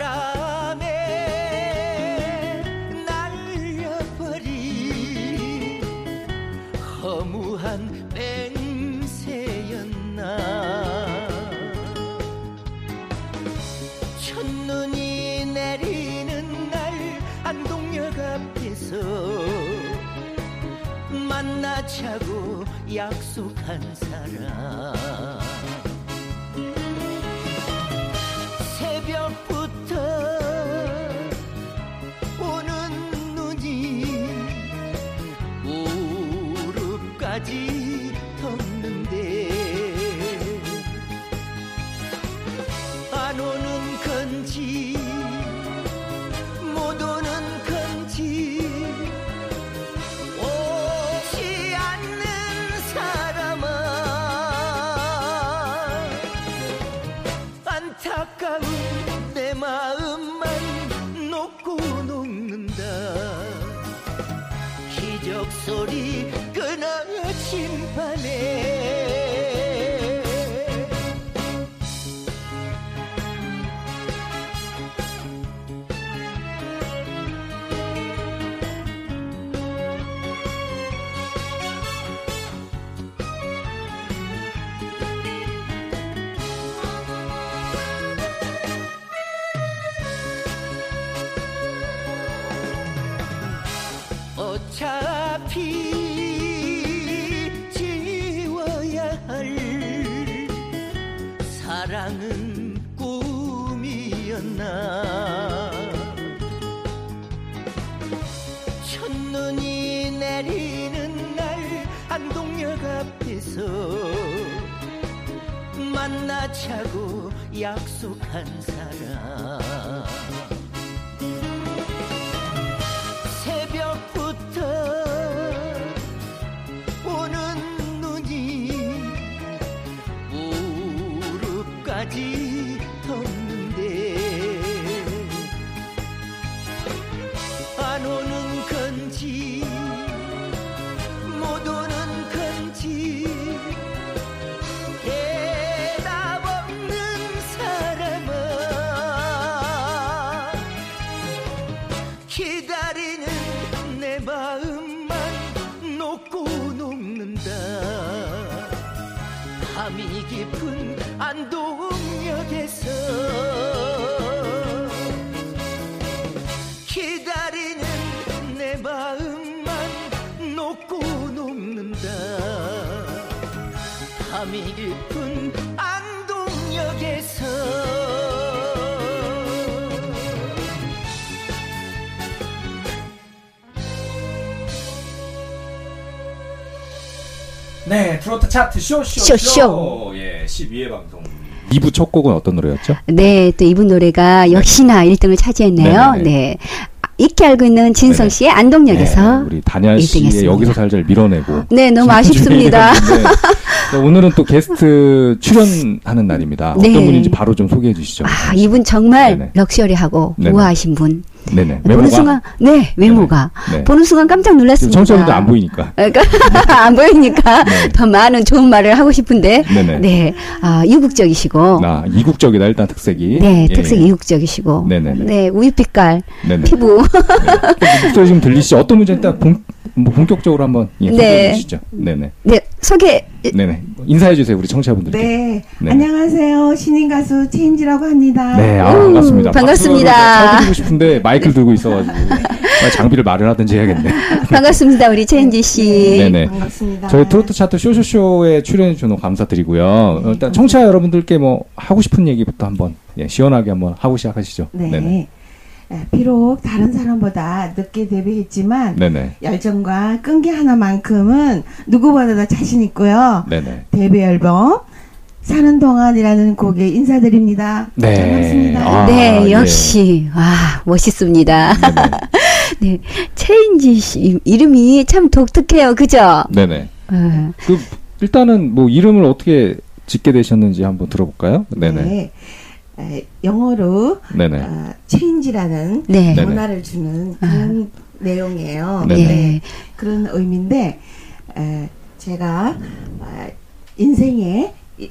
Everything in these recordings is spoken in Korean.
바 어차피 지워야 할 사랑은 꿈이었나? 첫눈이 내리는 날 안동역 앞에서 만나자고 약속한 차트 쇼쇼쇼. 쇼 쇼. 예, 12회 방송. 2부 첫 곡은 어떤 노래였죠? 네, 또 이분 노래가 역시나 1등을 차지했네요. 네네네. 네. 익히 알고 있는 진성 네네. 씨의 안동역에서. 네, 우리 단열 씨의. 여기서 살잘 밀어내고. 네, 너무 아쉽습니다. 네. 네, 오늘은 또 게스트 출연하는 날입니다. 어떤 네. 분인지 바로 좀 소개해 주시죠. 아, 이분 정말 네네. 럭셔리하고 네네. 우아하신 분. 네네. 보는 외모가? 순간, 네, 외모가. 네. 보는 순간 깜짝 놀랐습니다. 청취자분들 안 보이니까. 그러니까 안 보이니까 네. 더 많은 좋은 말을 하고 싶은데, 네네. 네, 아, 이국적이시고, 나 이국적이다 일단 특색이. 네, 예, 특색이 예. 이국적이시고, 네네네. 네, 우유빛깔, 네네. 피부, 네. 목소리 지금 들리시죠? 어떤 문제 일단 본, 뭐 본격적으로 한번 예, 네. 주시죠. 네네. 네, 소개, 네네. 인사해 주세요 우리 청취자분들께. 네. 네. 안녕하세요. 신인 가수 채인지라고 합니다. 네, 아, 음, 반갑습니다. 반갑습니다. 쳐드리고 싶은데 마이크를 들고 있어가지고 빨리 장비를 마련하든지 해야겠네. 반갑습니다, 우리 최은지 씨. 네네. 반갑습니다. 저희 트로트 차트 쇼쇼쇼에 출연해 주셔서 감사드리고요. 어, 일단 청취자 여러분들께 뭐 하고 싶은 얘기부터 한번 예, 시원하게 한번 하고 시작하시죠. 네. 네네. 예, 비록 다른 사람보다 늦게 데뷔했지만 네네. 열정과 끈기 하나만큼은 누구보다도 자신 있고요. 네네. 데뷔 앨범 사는 동안이라는 곡에 인사드립니다. 네. 반갑습니다. 아, 네, 예. 역시, 와, 멋있습니다. 네, 최인지 씨, 이름이 참 독특해요, 그죠? 네네. 예. 그 일단은 뭐 이름을 어떻게 짓게 되셨는지 한번 들어볼까요? 네네. 네. 에, 영어로 네네. 아, 체인지라는 네. 변화를 주는 그런 내용이에요. 네네. 네. 그런 의미인데 에, 제가 아, 인생의 이-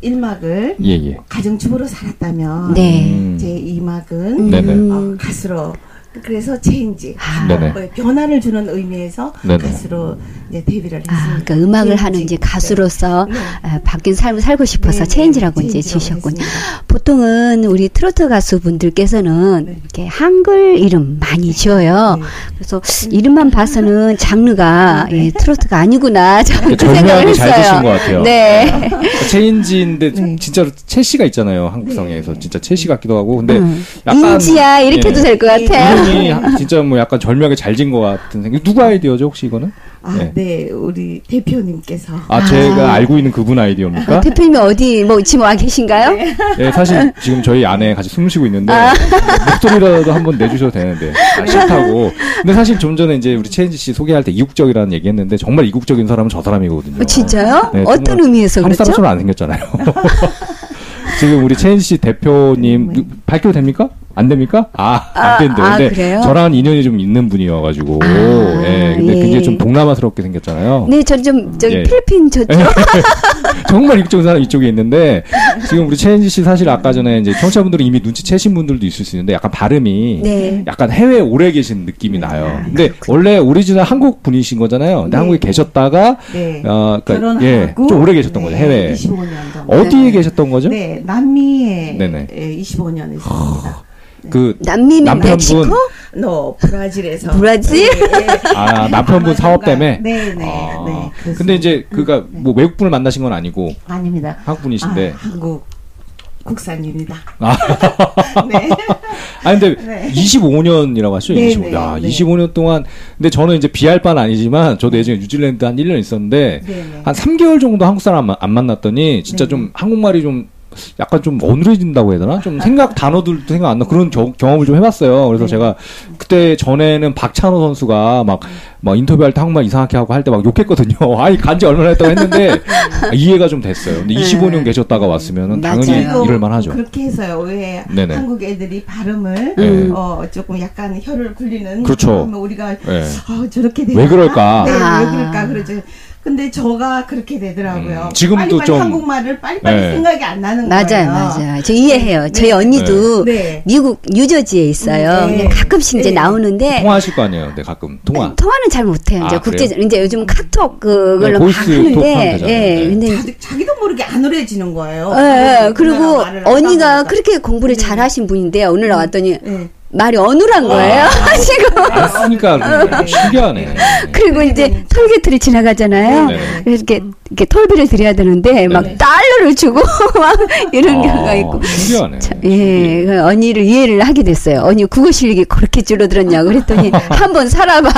일막을 예, 예. 가정주부로 살았다면 네. 음. 제 이막은 네네. 음. 어, 가수로 그래서 change 아. 뭐 변화를 주는 의미에서 네네. 가수로 이제 데뷔를 했습니다. 아, 그러니까 음악을 change. 하는 이제 가수로서 네. 아, 바뀐 삶을 살고 싶어서 네, 채인지라고 이제 지으셨군요. 했습니다. 보통은 우리 트로트 가수분들께서는 네. 이렇게 한글 이름 많이 지어요. 네. 그래서 이름만 봐서는 장르가 네. 예, 트로트가 아니구나 저는 그 생각을 절묘하게 했어요. 잘 지신 것 같아요. 네. 체인지인데 네. 진짜로 채씨가 있잖아요. 한국성에서 네. 진짜 채씨 같기도 하고. 근데 음. 약간 인지야 이렇게 예. 해도 될 것 같아요. 이름이 진짜 뭐 약간 절묘하게 잘 진 것 같은 생각. 누구 아이디어죠 혹시 이거는? 아, 네. 네. 우리 대표님께서 아, 제가 알고 있는 그분 아이디어입니까? 대표님이 어디 뭐 지금 와 계신가요? 예, 사실 지금 저희 안에 같이 숨 쉬고 있는데 목소리라도 한번 내주셔도 되는데 아, 싫다고. 근데 사실 좀 전에 이제 우리 최은지 씨 소개할 때 이국적이라는 얘기 했는데 정말 이국적인 사람은 저 사람이거든요. 어, 진짜요? 네, 어떤 의미에서 그렇죠? 사람처럼 안 생겼잖아요. 지금 우리 채인지 씨 대표님 네. 밝혀도 됩니까? 안 됩니까? 아, 아, 안 된대요. 아, 근데 그래요? 저랑 인연이 좀 있는 분이어가지고, 아, 예, 근데 예. 굉장히 좀 동남아스럽게 생겼잖아요. 네, 저좀 저기 예. 필리핀 저쪽. 정말 이쪽 사람 이쪽에 있는데 지금 우리 채인지 씨 사실 아까 전에 이제 청취자분들이 이미 눈치채신 분들도 있을 수 있는데 약간 발음이 네. 약간 해외에 오래 계신 느낌이 나요. 아, 근데 원래 오리지널 한국 분이신 거잖아요. 근데 네. 한국에 계셨다가 네. 어, 그러니까 예, 좀 오래 계셨던 네, 거죠 해외에. 25년 정도. 어디에 네. 계셨던 거죠? 네, 남미에 네네. 예, 25년 있습니다. 그 남미는 남편분 멕시코? 너 브라질에서 브라질? 네, 네. 아 남편분 사업 때문에. 네, 네, 아, 네. 근데 이제 그가 네. 뭐 외국 분을 만나신 건 아니고 아닙니다. 한국 분이신데. 아, 한국 국산입니다. 아, 네. 아니 근데 네. 25년이라고 하시죠? 네, 25. 네, 야, 네. 25년 동안 근데 저는 이제 비할 바는 아니지만 저도 예전에 뉴질랜드 한 1년 있었는데 네, 네. 한 3개월 정도 한국 사람 안, 안 만났더니 진짜 네. 좀 한국말이 좀 약간 좀 어눌해진다고 해야 되나? 좀 생각 단어들도 생각 안 나. 그런 겨- 경험을 좀 해봤어요. 그래서 네. 제가 그때 전에는 박찬호 선수가 막, 막 인터뷰할 때 한국말 이상하게 하고 할 때 막 욕했거든요. 아니, 간지 얼마나 했다고 했는데 아, 이해가 좀 됐어요. 근데 25년 계셨다가 왔으면 당연히 네. 맞아요. 이럴 만 하죠. 그렇게 해서요. 왜 네네. 한국 애들이 발음을 네. 어 조금 약간 혀를 굴리는 그렇죠. 우리가 네. 어, 저렇게 되나? 왜 그럴까? 네, 아. 왜 그럴까 그러죠. 근데 저가 그렇게 되더라고요. 음, 지금도 빨리빨리 좀- 한국말을 빨리빨리 네. 생각이 안 나는 맞아요, 거예요. 맞아요. 저 이해해요. 네. 저희 언니도 네. 미국 뉴저지에 있어요. 네. 근데 가끔씩 이제 네. 나오는데 통화하실 거 아니에요. 네, 가끔. 통화. 통화는 잘 못해요. 이제 아, 국제 그래요? 이제 요즘 카톡 그걸로 네, 막 하는데. 예. 네. 근데 자기, 자기도 모르게 안울해지는 거예요. 예, 예. 그리고 안 언니가 하니까. 그렇게 공부를 네. 잘하신 분인데 오늘 나왔더니 네. 말이 어눌한 거예요. 지금 안 쓰니까 그런 신기하네. 그리고 이제 톨게이트를 지나가잖아요. 네. 그래서 이렇게, 이렇게 톨비를 드려야 되는데 막 네. 달러를 주고 막 이런 아, 경우가 있고. 신기하네. 참, 예, 그 언니를 이해를 하게 됐어요. 언니 국어 실력이 그렇게 줄어들었냐고 그랬더니 한번 살아봐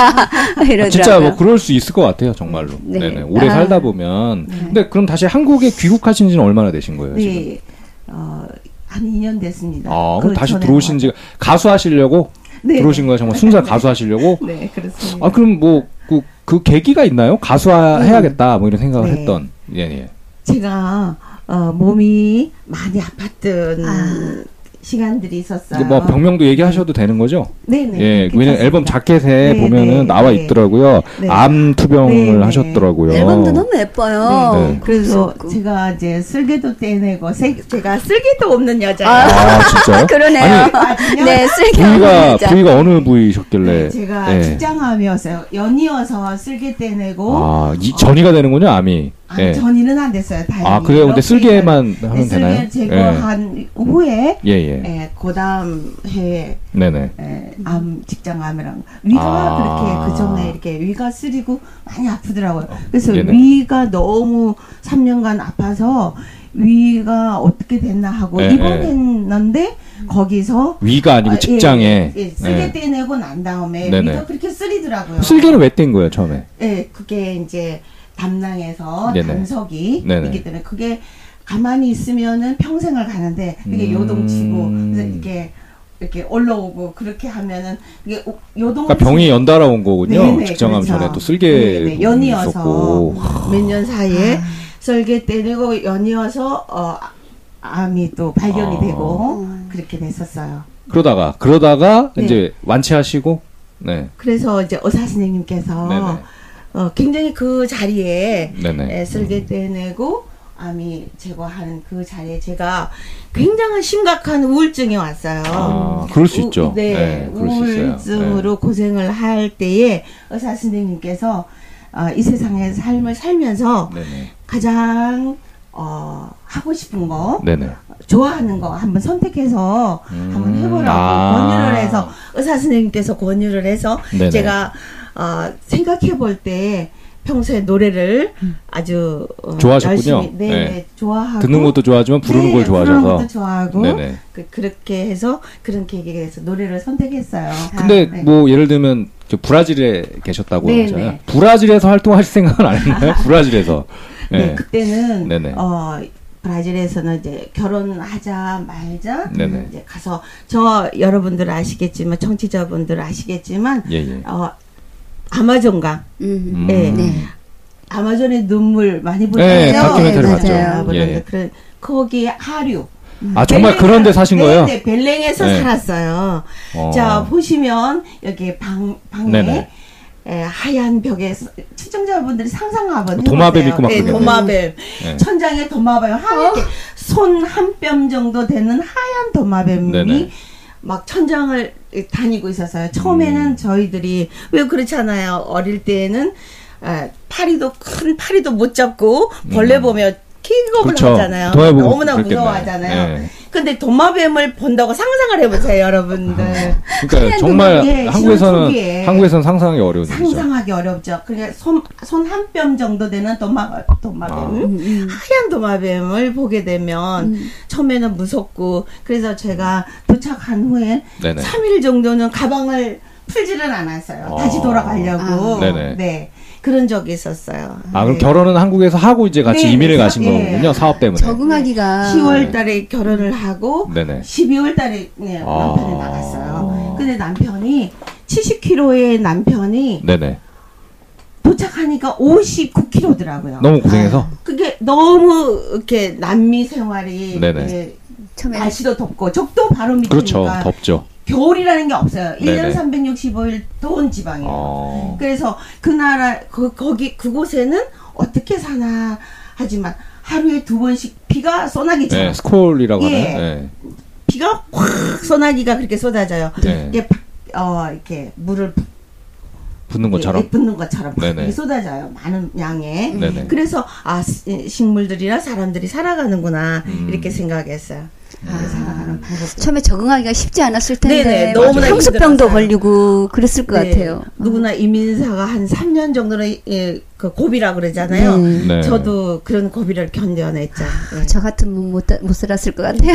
이러더라고요. 진짜 뭐 그럴 수 있을 것 같아요, 정말로. 네. 네. 네 오래 아. 살다 보면. 근데 그럼 다시 한국에 귀국하신 지는 얼마나 되신 거예요, 지금? 네. 어, 한 2년 됐습니다. 아, 그럼 그 다시 들어오신 지가 가수 하시려고 네. 들어오신 거예요, 정말 순살 가수 하시려고? 네, 그렇습니다. 아, 그럼 뭐, 그, 그 계기가 있나요? 가수 해야겠다, 뭐 이런 생각을 네. 했던. 예, 예. 제가 어, 몸이 많이 아팠던 아. 시간들이 있었어요. 뭐 병명도 얘기하셔도 되는 거죠? 네네. 예, 왜냐면 앨범 자켓에 네, 보면은 네, 나와 네. 있더라고요. 네. 암 투병을 네, 네. 하셨더라고요. 앨범도 너무 예뻐요. 네. 네. 그래서. 제가 이제 쓸개도 떼내고 세- 제가 쓸개도 없는 여자예요. 아, 진짜요? 그러네요. 아니, 네, 쓰레기 부위가, 진짜. 부위가 어느 부위셨길래. 네, 제가 예. 직장암이었어요. 연이어서 쓸개 떼내고 아, 이, 전이가 되는군요, 암이. 아니, 예. 전이는 안 됐어요. 다행히. 아, 그래요? 근데 이렇게 쓸개만 네, 하면 되나요? 쓸개 제거한 후에 예, 예. 예, 그다음 해에 네네. 예, 암 직장암이랑 위가 아. 그렇게 그 전에 이렇게 위가 쓰리고 많이 아프더라고요. 그래서 네네. 위가 너무 3년간 아파서 위가 어떻게 됐나 하고 예, 입원했는데 거기서 위가 아니고 아, 예, 직장에. 예, 예, 쓸개 예. 떼내고 난 다음에 네네. 위가 그렇게 쓰리더라고요. 쓸개는 왜 뗀 거예요, 처음에? 예, 그게 이제 담낭에서 네네. 담석이 네네. 있기 때문에 그게 가만히 있으면은 평생을 가는데 이게 음. 요동치고 그래서 이렇게 이렇게 올라오고 그렇게 하면은 이게 요동 그러니까 병이 연달아 온 거군요. 네네, 직장암 그렇죠. 전에 또 쓸개 네네, 연이어서 있었고. 몇년 사이에 아. 썰개 때리고 연이어서 어, 암이 또 발견이 아. 되고 그렇게 됐었어요. 그러다가 그러다가 네. 이제 완치하시고 네. 그래서 이제 의사 선생님께서 네네. 어, 굉장히 그 자리에 네네. 에, 쓸개 떼내고 암이 제거하는 그 자리에 제가 굉장한 심각한 우울증이 왔어요. 아, 그럴 수 우- 있죠. 네, 네. 우울증으로 고생을 할 때에 의사 선생님께서 어, 이 세상의 삶을 살면서 네네. 가장 어, 하고 싶은 거, 네네. 좋아하는 거 한번 선택해서 음, 한번 해보라고 아. 권유를 해서 의사 선생님께서 권유를 해서 네네. 제가 어, 생각해 볼 때 평소에 노래를 아주 어, 좋아하셨군요. 열심히, 네, 네. 네, 좋아하고 듣는 것도 좋아하지만 부르는 네, 걸 부르는 좋아하셔서. 것도 좋아하고 네네. 그, 그렇게 해서 그런 계기가 돼서 노래를 선택했어요. 근데 아, 네. 뭐 예를 들면 저 브라질에 계셨다고. 하잖아요. 브라질에서 활동하실 생각은 안 했나요? 브라질에서. 네, 네. 그때는 네네. 어 브라질에서는 이제 결혼하자 말자 네네. 이제 가서 저 여러분들 아시겠지만 청취자분들 아시겠지만 예, 예. 어 아마존강 음. 음. 네. 네. 아마존의 눈물 많이 보셨죠? 네, 다큐멘터리 네, 봤죠. 맞아요. 그런데 예. 그런 거기 하류 아, 정말 그런 데 사신 네, 거예요? 네, 벨랭에서 네. 살았어요. 어. 자 보시면 여기 방 방에. 에, 하얀 벽에 서- 시청자분들이 상상 한번 도마뱀 해보세요. 있고 막 네. 도마뱀 네. 천장에 도마뱀 하얗게 손 한 뼘 정도 되는 하얀 도마뱀이 네네. 막 천장을 다니고 있었어요. 처음에는 음. 저희들이 왜 그렇잖아요. 어릴 때는 에, 파리도 큰 파리도 못 잡고 벌레 보면 킥업을 음. 그렇죠. 하잖아요. 너무나. 무서워하잖아요. 네. 근데 도마뱀을 본다고 상상을 해보세요, 여러분들. 그러니까 정말 도마뱀, 예, 한국에서는. 한국에서는 상상하기 어려운 일이죠. 상상하기 어렵죠. 그게 손손 한 뼘 정도 되는 도마 도마뱀, 아. 음, 음. 하얀 도마뱀을 보게 되면 처음에는 무섭고 그래서 제가 도착한 후에 네네. 3일 정도는 가방을 풀지를 않았어요. 아. 다시 돌아가려고. 아. 네네. 네. 그런 적이 있었어요. 아, 그럼 네. 결혼은 한국에서 하고 이제 같이 네, 이민을 네, 가신 예. 거군요. 사업 때문에. 적응하기가 10월 달에 결혼을 하고 네네. 12월 달에 네, 아. 남편이 나갔어요. 근데 남편이 70kg의 남편이 네네. 도착하니까 59kg더라고요. 너무 고생해서. 그게 너무 이렇게 남미 생활이 네네. 이렇게 처음에 날씨도 덥고 적도 바로 밑이니까 그렇죠. 덥죠. 겨울이라는 게 없어요. 네네. 1년 365일 더운 지방이에요. 어. 그래서 그 나라 그 거기 그곳에는 어떻게 사나 하지만 하루에 두 번씩 비가 쏟아기처럼 네, 스콜이라고 예. 하나요? 네. 비가 확 쏟아기가 그렇게 쏟아져요. 네. 이게 바- 어 이렇게 물을 붙는 것처럼. 이렇게 붓는 것처럼 막 네네. 쏟아져요. 많은 양의. 네네. 그래서 아 시- 식물들이나 사람들이 살아가는구나 음. 이렇게 생각했어요. 살아가는 방법. 처음에 적응하기가 쉽지 않았을 텐데 네네, 너무나 향수병도 힘들었어요. 걸리고 그랬을 것 네. 같아요. 누구나 이민사가 한 3년 정도는 예, 그 고비라 그러잖아요. 네. 네. 저도 그런 고비를 견뎌냈죠. 예. 저 같으면 못, 못 살았을 것 같아요.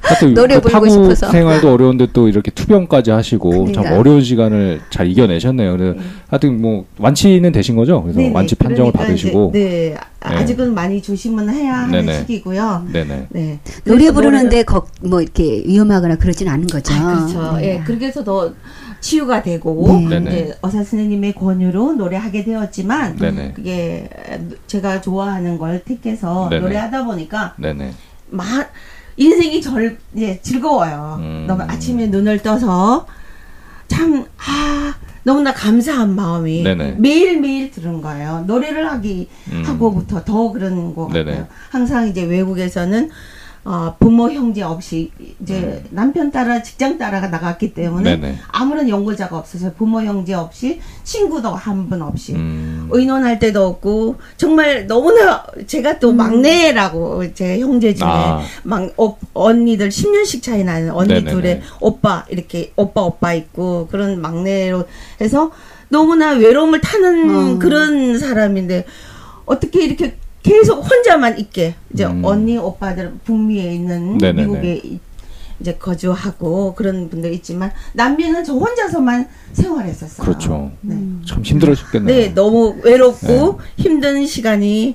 하여튼 노래 그 부르고 싶어서. 생활도 어려운데 또 이렇게 투병까지 하시고 참 그러니까요. 어려운 시간을 잘 이겨내셨네요. 그래서 하여튼 뭐 완치는 되신 거죠? 그래서 네네. 완치 판정을 그러니까 받으시고. 이제, 네. 아- 아직은 많이 조심은 해야 하는 네네. 시기고요. 네네. 네. 노래 부르는데 거, 뭐 이렇게 위험하거나 그러진 않은 거죠. 아, 그렇죠. 네. 예, 그렇게 해서 더 치유가 되고 네. 네네. 이제 의사 선생님의 권유로 노래하게 되었지만 네네. 그게 제가 좋아하는 걸 택해서 네네. 노래하다 보니까 네네. 마, 인생이 절, 예, 즐거워요. 음. 너무 아침에 눈을 떠서 참, 아, 너무나 감사한 마음이 네네. 매일 매일 드는 거예요. 노래를 하기 음. 하고부터 더 그런 것 네네. 같아요. 항상 이제 외국에서는 어, 부모 형제 없이 이제 남편 따라 직장 따라가 나갔기 때문에 음. 네네. 아무런 연고자가 없어서 부모 형제 없이 친구도 한 분 없이 음. 의논할 때도 없고 정말 너무나 제가 또 막내라고 제 형제 중에 아. 막 어, 언니들 10년씩 차이 나는 언니 네네네. 둘에 오빠 이렇게 오빠 오빠 있고 그런 막내로 해서 너무나 외로움을 타는 어. 그런 사람인데 어떻게 이렇게 계속 혼자만 있게 이제 음. 언니 오빠들 북미에 있는 네네네. 미국에 이- 이제 거주하고 그런 분도 있지만 남미는 저 혼자서만 생활했었어요. 그렇죠. 네. 참 힘들으셨겠네요. 네, 너무 외롭고 힘든 시간이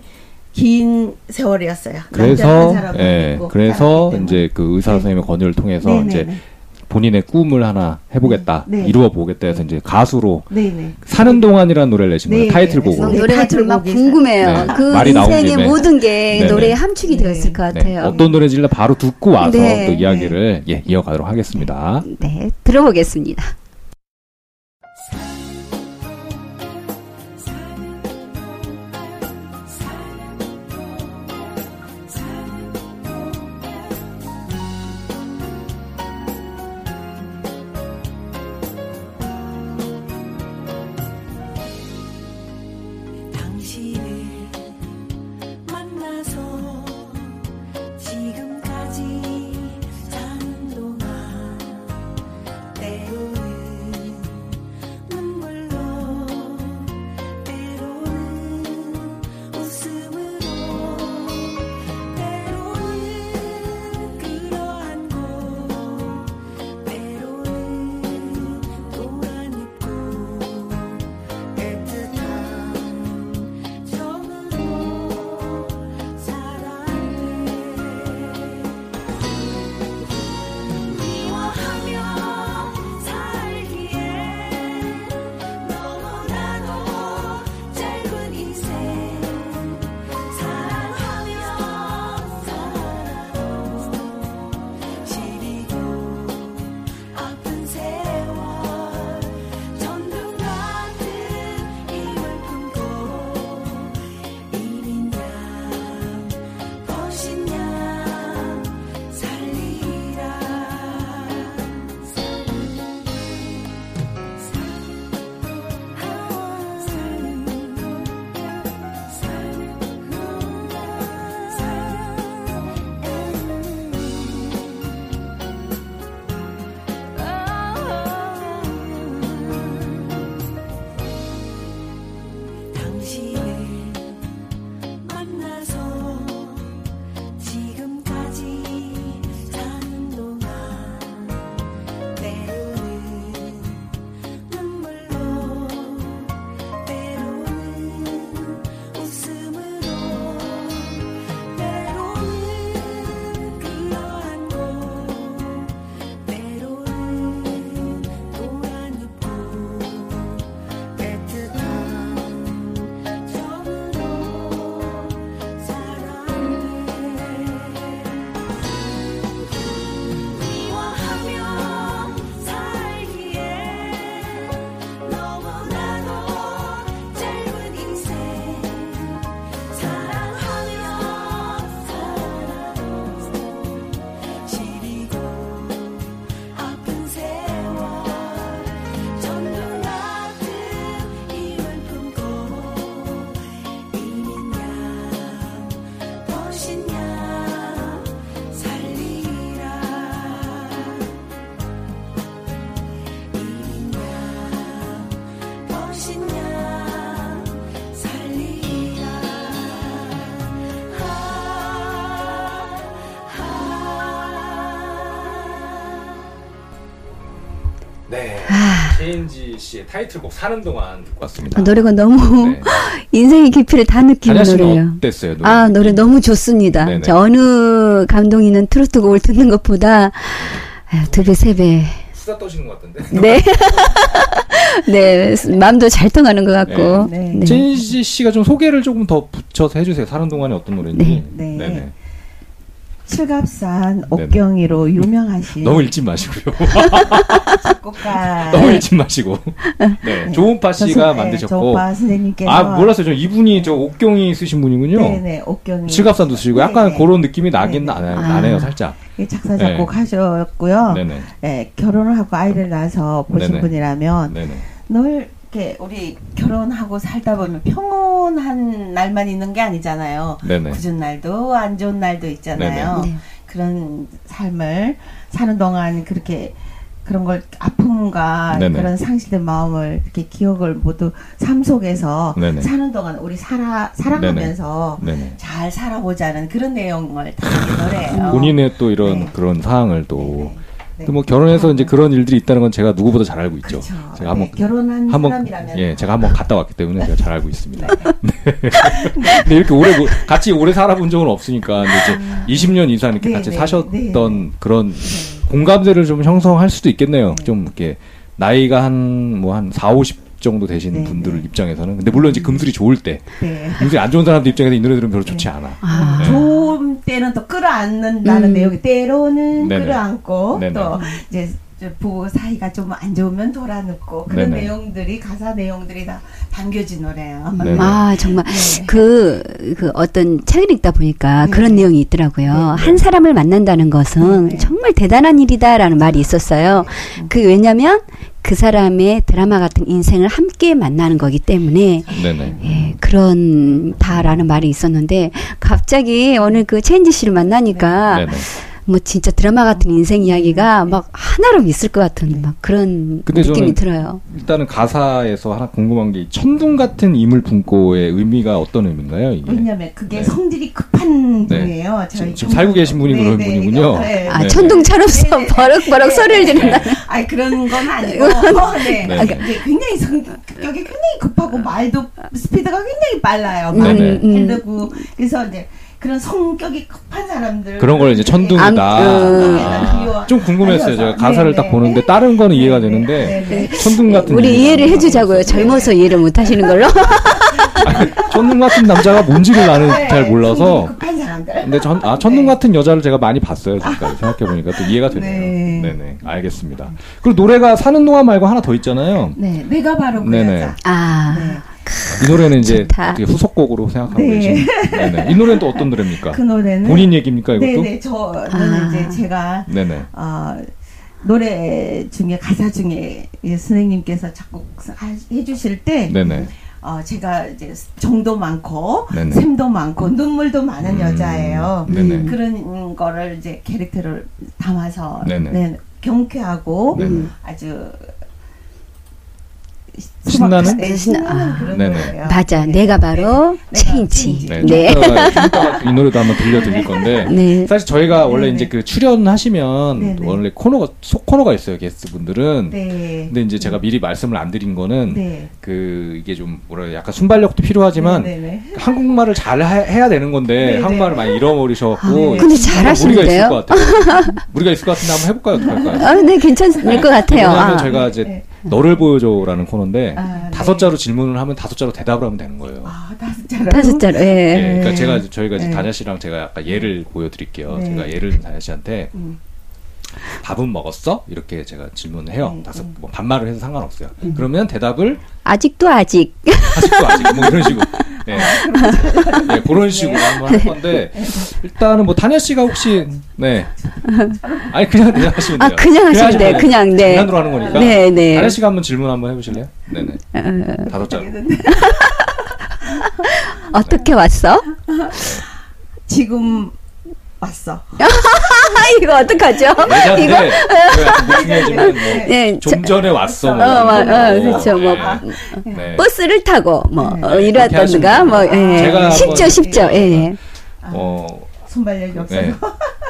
긴 세월이었어요. 그래서 예, 그래서. 이제 그 의사 네. 선생님의 권유를 통해서 네네네. 이제 본인의 꿈을 하나 해보겠다, 네. 이루어 보겠다 해서 이제 가수로 네네. 사는 동안이라는 노래를 내신 거예요. 네, 타이틀곡으로. 막 네, 노래가 타이틀곡이 궁금해요. 네. 그 인생의. 모든 게. 노래에 함축이 네. 되었을 것 네, 같아요. 어떤 노래인지 바로 듣고 와서 네. 또 이야기를 예, 이어가도록 하겠습니다. 네, 들어보겠습니다. 아. 최인지 씨의 타이틀곡 사는 동안 듣고 왔습니다. 아, 노래가 너무 네. 인생의 깊이를 다 느끼는 노래예요. 어땠어요? 노래? 아, 노래 너무 좋습니다. 네네. 저 어느 감동 있는 트로트곡을 듣는 것보다 아유, 두 배, 세 배. 수다 떠시는 것 같던데. 네. 네, 마음도 잘 통하는 것 같고. 네. 네. 최인지 씨가 좀 소개를 조금 더 붙여서 해주세요. 사는 동안에 어떤 노래인지. 네. 네 네. 칠갑산 옥경이로 유명하신 너무 읽지 마시고요. 작곡가 너무 읽지 마시고. 네. 조은파 씨가 만드셨고. 조파 선생님께서 아, 몰랐어요. 저 이분이 저 옥경이 쓰신 분이군요. 네네 옥경이 칠갑산도 쓰시고 약간 네네. 그런 느낌이 나긴 네네. 나네요, 아. 나네요, 살짝. 예, 작사 작곡 하셨고요. 네네. 예, 결혼을 하고 아이를 낳아서 보신 네네. 분이라면 네네. 늘 이렇게 우리 결혼하고 살다 보면 평온한 날만 있는 게 아니잖아요. 네네. 굳은 날도 안 좋은 날도 있잖아요. 네네. 네. 그런 삶을 사는 동안 그렇게 그런 걸 아픔과 네네. 그런 상실된 마음을 이렇게 기억을 모두 삶 속에서 네네. 사는 동안 우리 살아 살아가면서 네네. 잘 살아보자는 그런 내용을 담긴 노래예요. 본인의 또 이런 네. 그런 상황을 또. 네. 또뭐 결혼해서 이제 그런 일들이 있다는 건 제가 누구보다 잘 알고 있죠. 그렇죠. 제가 한번 네, 결혼한 한번 사람이라면 예, 제가 한번 갔다 왔기 때문에 제가 잘 알고 있습니다. 네. 근데 이렇게 오래 뭐- 같이 오래 살아본 적은 없으니까 이제 20년 이상 이렇게 네, 같이 네, 사셨던 네. 그런 공감대를 좀 형성할 수도 있겠네요. 좀 이렇게 나이가 한 뭐한 4, 50 정도 되시는 네, 분들 네. 입장에서는 근데 물론 이제 금술이 좋을 때 네. 금술이 안 좋은 사람들 입장에서 이 노래 들으면 별로 좋지 않아. 아. 네. 좋은 때는 또 끌어안는다는 음. 내용이 때로는 네네. 끌어안고 네네. 또 이제 저 부부 사이가 좀 안 좋으면 돌아눕고 그런 네네. 내용들이 가사 내용들이 다 담겨진 노래예요. 네네. 아, 정말. 네. 그, 그 어떤 책을 읽다 보니까 네. 그런 내용이 있더라고요. 한 사람을 만난다는 것은 네. 정말 대단한 일이다라는 말이 있었어요. 그, 왜냐면 그 사람의 드라마 같은 인생을 함께 만나는 거기 때문에 네네. 예, 그런 다라는 말이 있었는데 갑자기 오늘 그 체인지 씨를 만나니까 네네. 뭐 진짜 드라마 같은 인생 이야기가 막 하나로 있을 것 같은 막 그런 근데 느낌이 저는 들어요. 일단은 가사에서 하나 궁금한 게 천둥 같은 이물 품고의 의미가 어떤 의미인가요? 이게? 왜냐면 그게 네. 성질이 급한 네. 분이에요. 저희 지금- 지금 살고 계신 분이 그런 분이군요. 네. 아, 네. 천둥처럼 네. 버럭버럭 소리를 지른다. 아니 그런 건 아니고 어, 네. 네. 굉장히 성격이 굉장히 급하고 말도 스피드가 굉장히 빨라요. 음, 네네. 음. 힘들고 그래서 이제 그런 성격이 급한 사람들 그런 걸 이제 천둥이다. 암- 어. 아, 좀 궁금했어요. 제가. 가사를 네, 딱 네. 보는데 다른 거는 이해가 네, 되는데 네, 네. 천둥 같은 우리 이해를 해주자고요. 젊어서 이해를 못 하시는 걸로. 천둥 같은 남자가 뭔지를 나는 네, 잘 몰라서 급한 사람들. 근데 전, 아, 천둥 네. 같은 여자를 제가 많이 봤어요, 지금까지. 생각해보니까 또 이해가 되네요. 네. 네. 네 알겠습니다. 그리고 노래가 사는 동안 말고 하나 더 있잖아요. 네, 내가 바로 그 네네. 여자. 아, 네. 이 노래는 이제 후속곡으로 생각하고 네. 계신. 네네. 이 노래는 또 어떤 노래입니까? 그 노래는 본인 얘기입니까, 이것도? 네네 저는 아. 이제 제가 네네. 어, 노래 중에 가사 중에 이 선생님께서 작곡 해 주실 때 네네. 어, 제가 이제 정도 많고 네네. 샘도 많고 눈물도 많은 음, 여자예요. 네네. 그런 거를 이제 캐릭터를 담아서 네네. 네, 경쾌하고 네네. 아주 신나는? 네, 신나는 아. 그런 네네. 노래예요. 맞아. 네. 내가 바로 네. 체인지. 네. 네. 좀 이따가, 좀 이따가 이 노래도 한번 들려드릴 건데. 네. 사실 저희가 원래. 이제 그 출연하시면. 원래 코너가, 속 코너가 있어요, 게스트분들은. 네. 근데 이제 제가 미리 말씀을 안 드린 거는 네. 그 이게 좀 뭐라 해야 약간 순발력도 필요하지만 네, 네, 네. 한국말을 잘 하- 해야 되는 건데 네, 한국말을 네. 많이 잃어버리셔갖고 아, 네. 근데 무리가 있을 잘하시는데요? 것 같아요. 무리가 있을 것 같은데 한번 해볼까요? 어떡할까요? 아, 네, 괜찮을 것 같아요. 왜냐하면 아. 제가 이제 네. 너를 보여줘라는 코너인데 아, 네. 다섯 자로 질문을 하면 다섯 자로 대답을 하면 되는 거예요. 아, 다섯 자로. 다섯 자로, 예. 예, 그러니까 네. 제가 이제 저희가 이제 네. 다냐 씨랑 제가 약간 예를 보여드릴게요. 네. 제가 예를 다냐 씨한테 음. 밥은 먹었어? 이렇게 제가 질문을 해요. 네, 다섯 음. 뭐 반말을 해도 상관없어요. 그러면 대답을 아직도 아직. 아직도 아직 뭐 이런 식으로 예. 네, 그런 식으로 한번 할 건데 일단은 뭐 다냐 씨가 혹시 네 아니 그냥 그냥 하시면 돼요. 아, 그냥 하시면 돼요. 그냥, 네. 장난으로 하는 거니까. 네, 네. 다냐 씨가 한번 질문 한번 해보실래요? 네네 어, 다섯 자. 어떻게 왔어? 지금 왔어. 아, 이거 어떡하죠? 이거, 뭐 중요하지만 뭐 네, 좀 저- 전에 왔어. 어, 뭐 마- 이런 어, 거. 그렇죠. 뭐, 네. 네. 버스를 타고, 뭐, 네. 어, 하시면 뭐. 예. 제가 쉽죠, 쉽죠, 예, 예. 어, 손발력이 없어서. 네.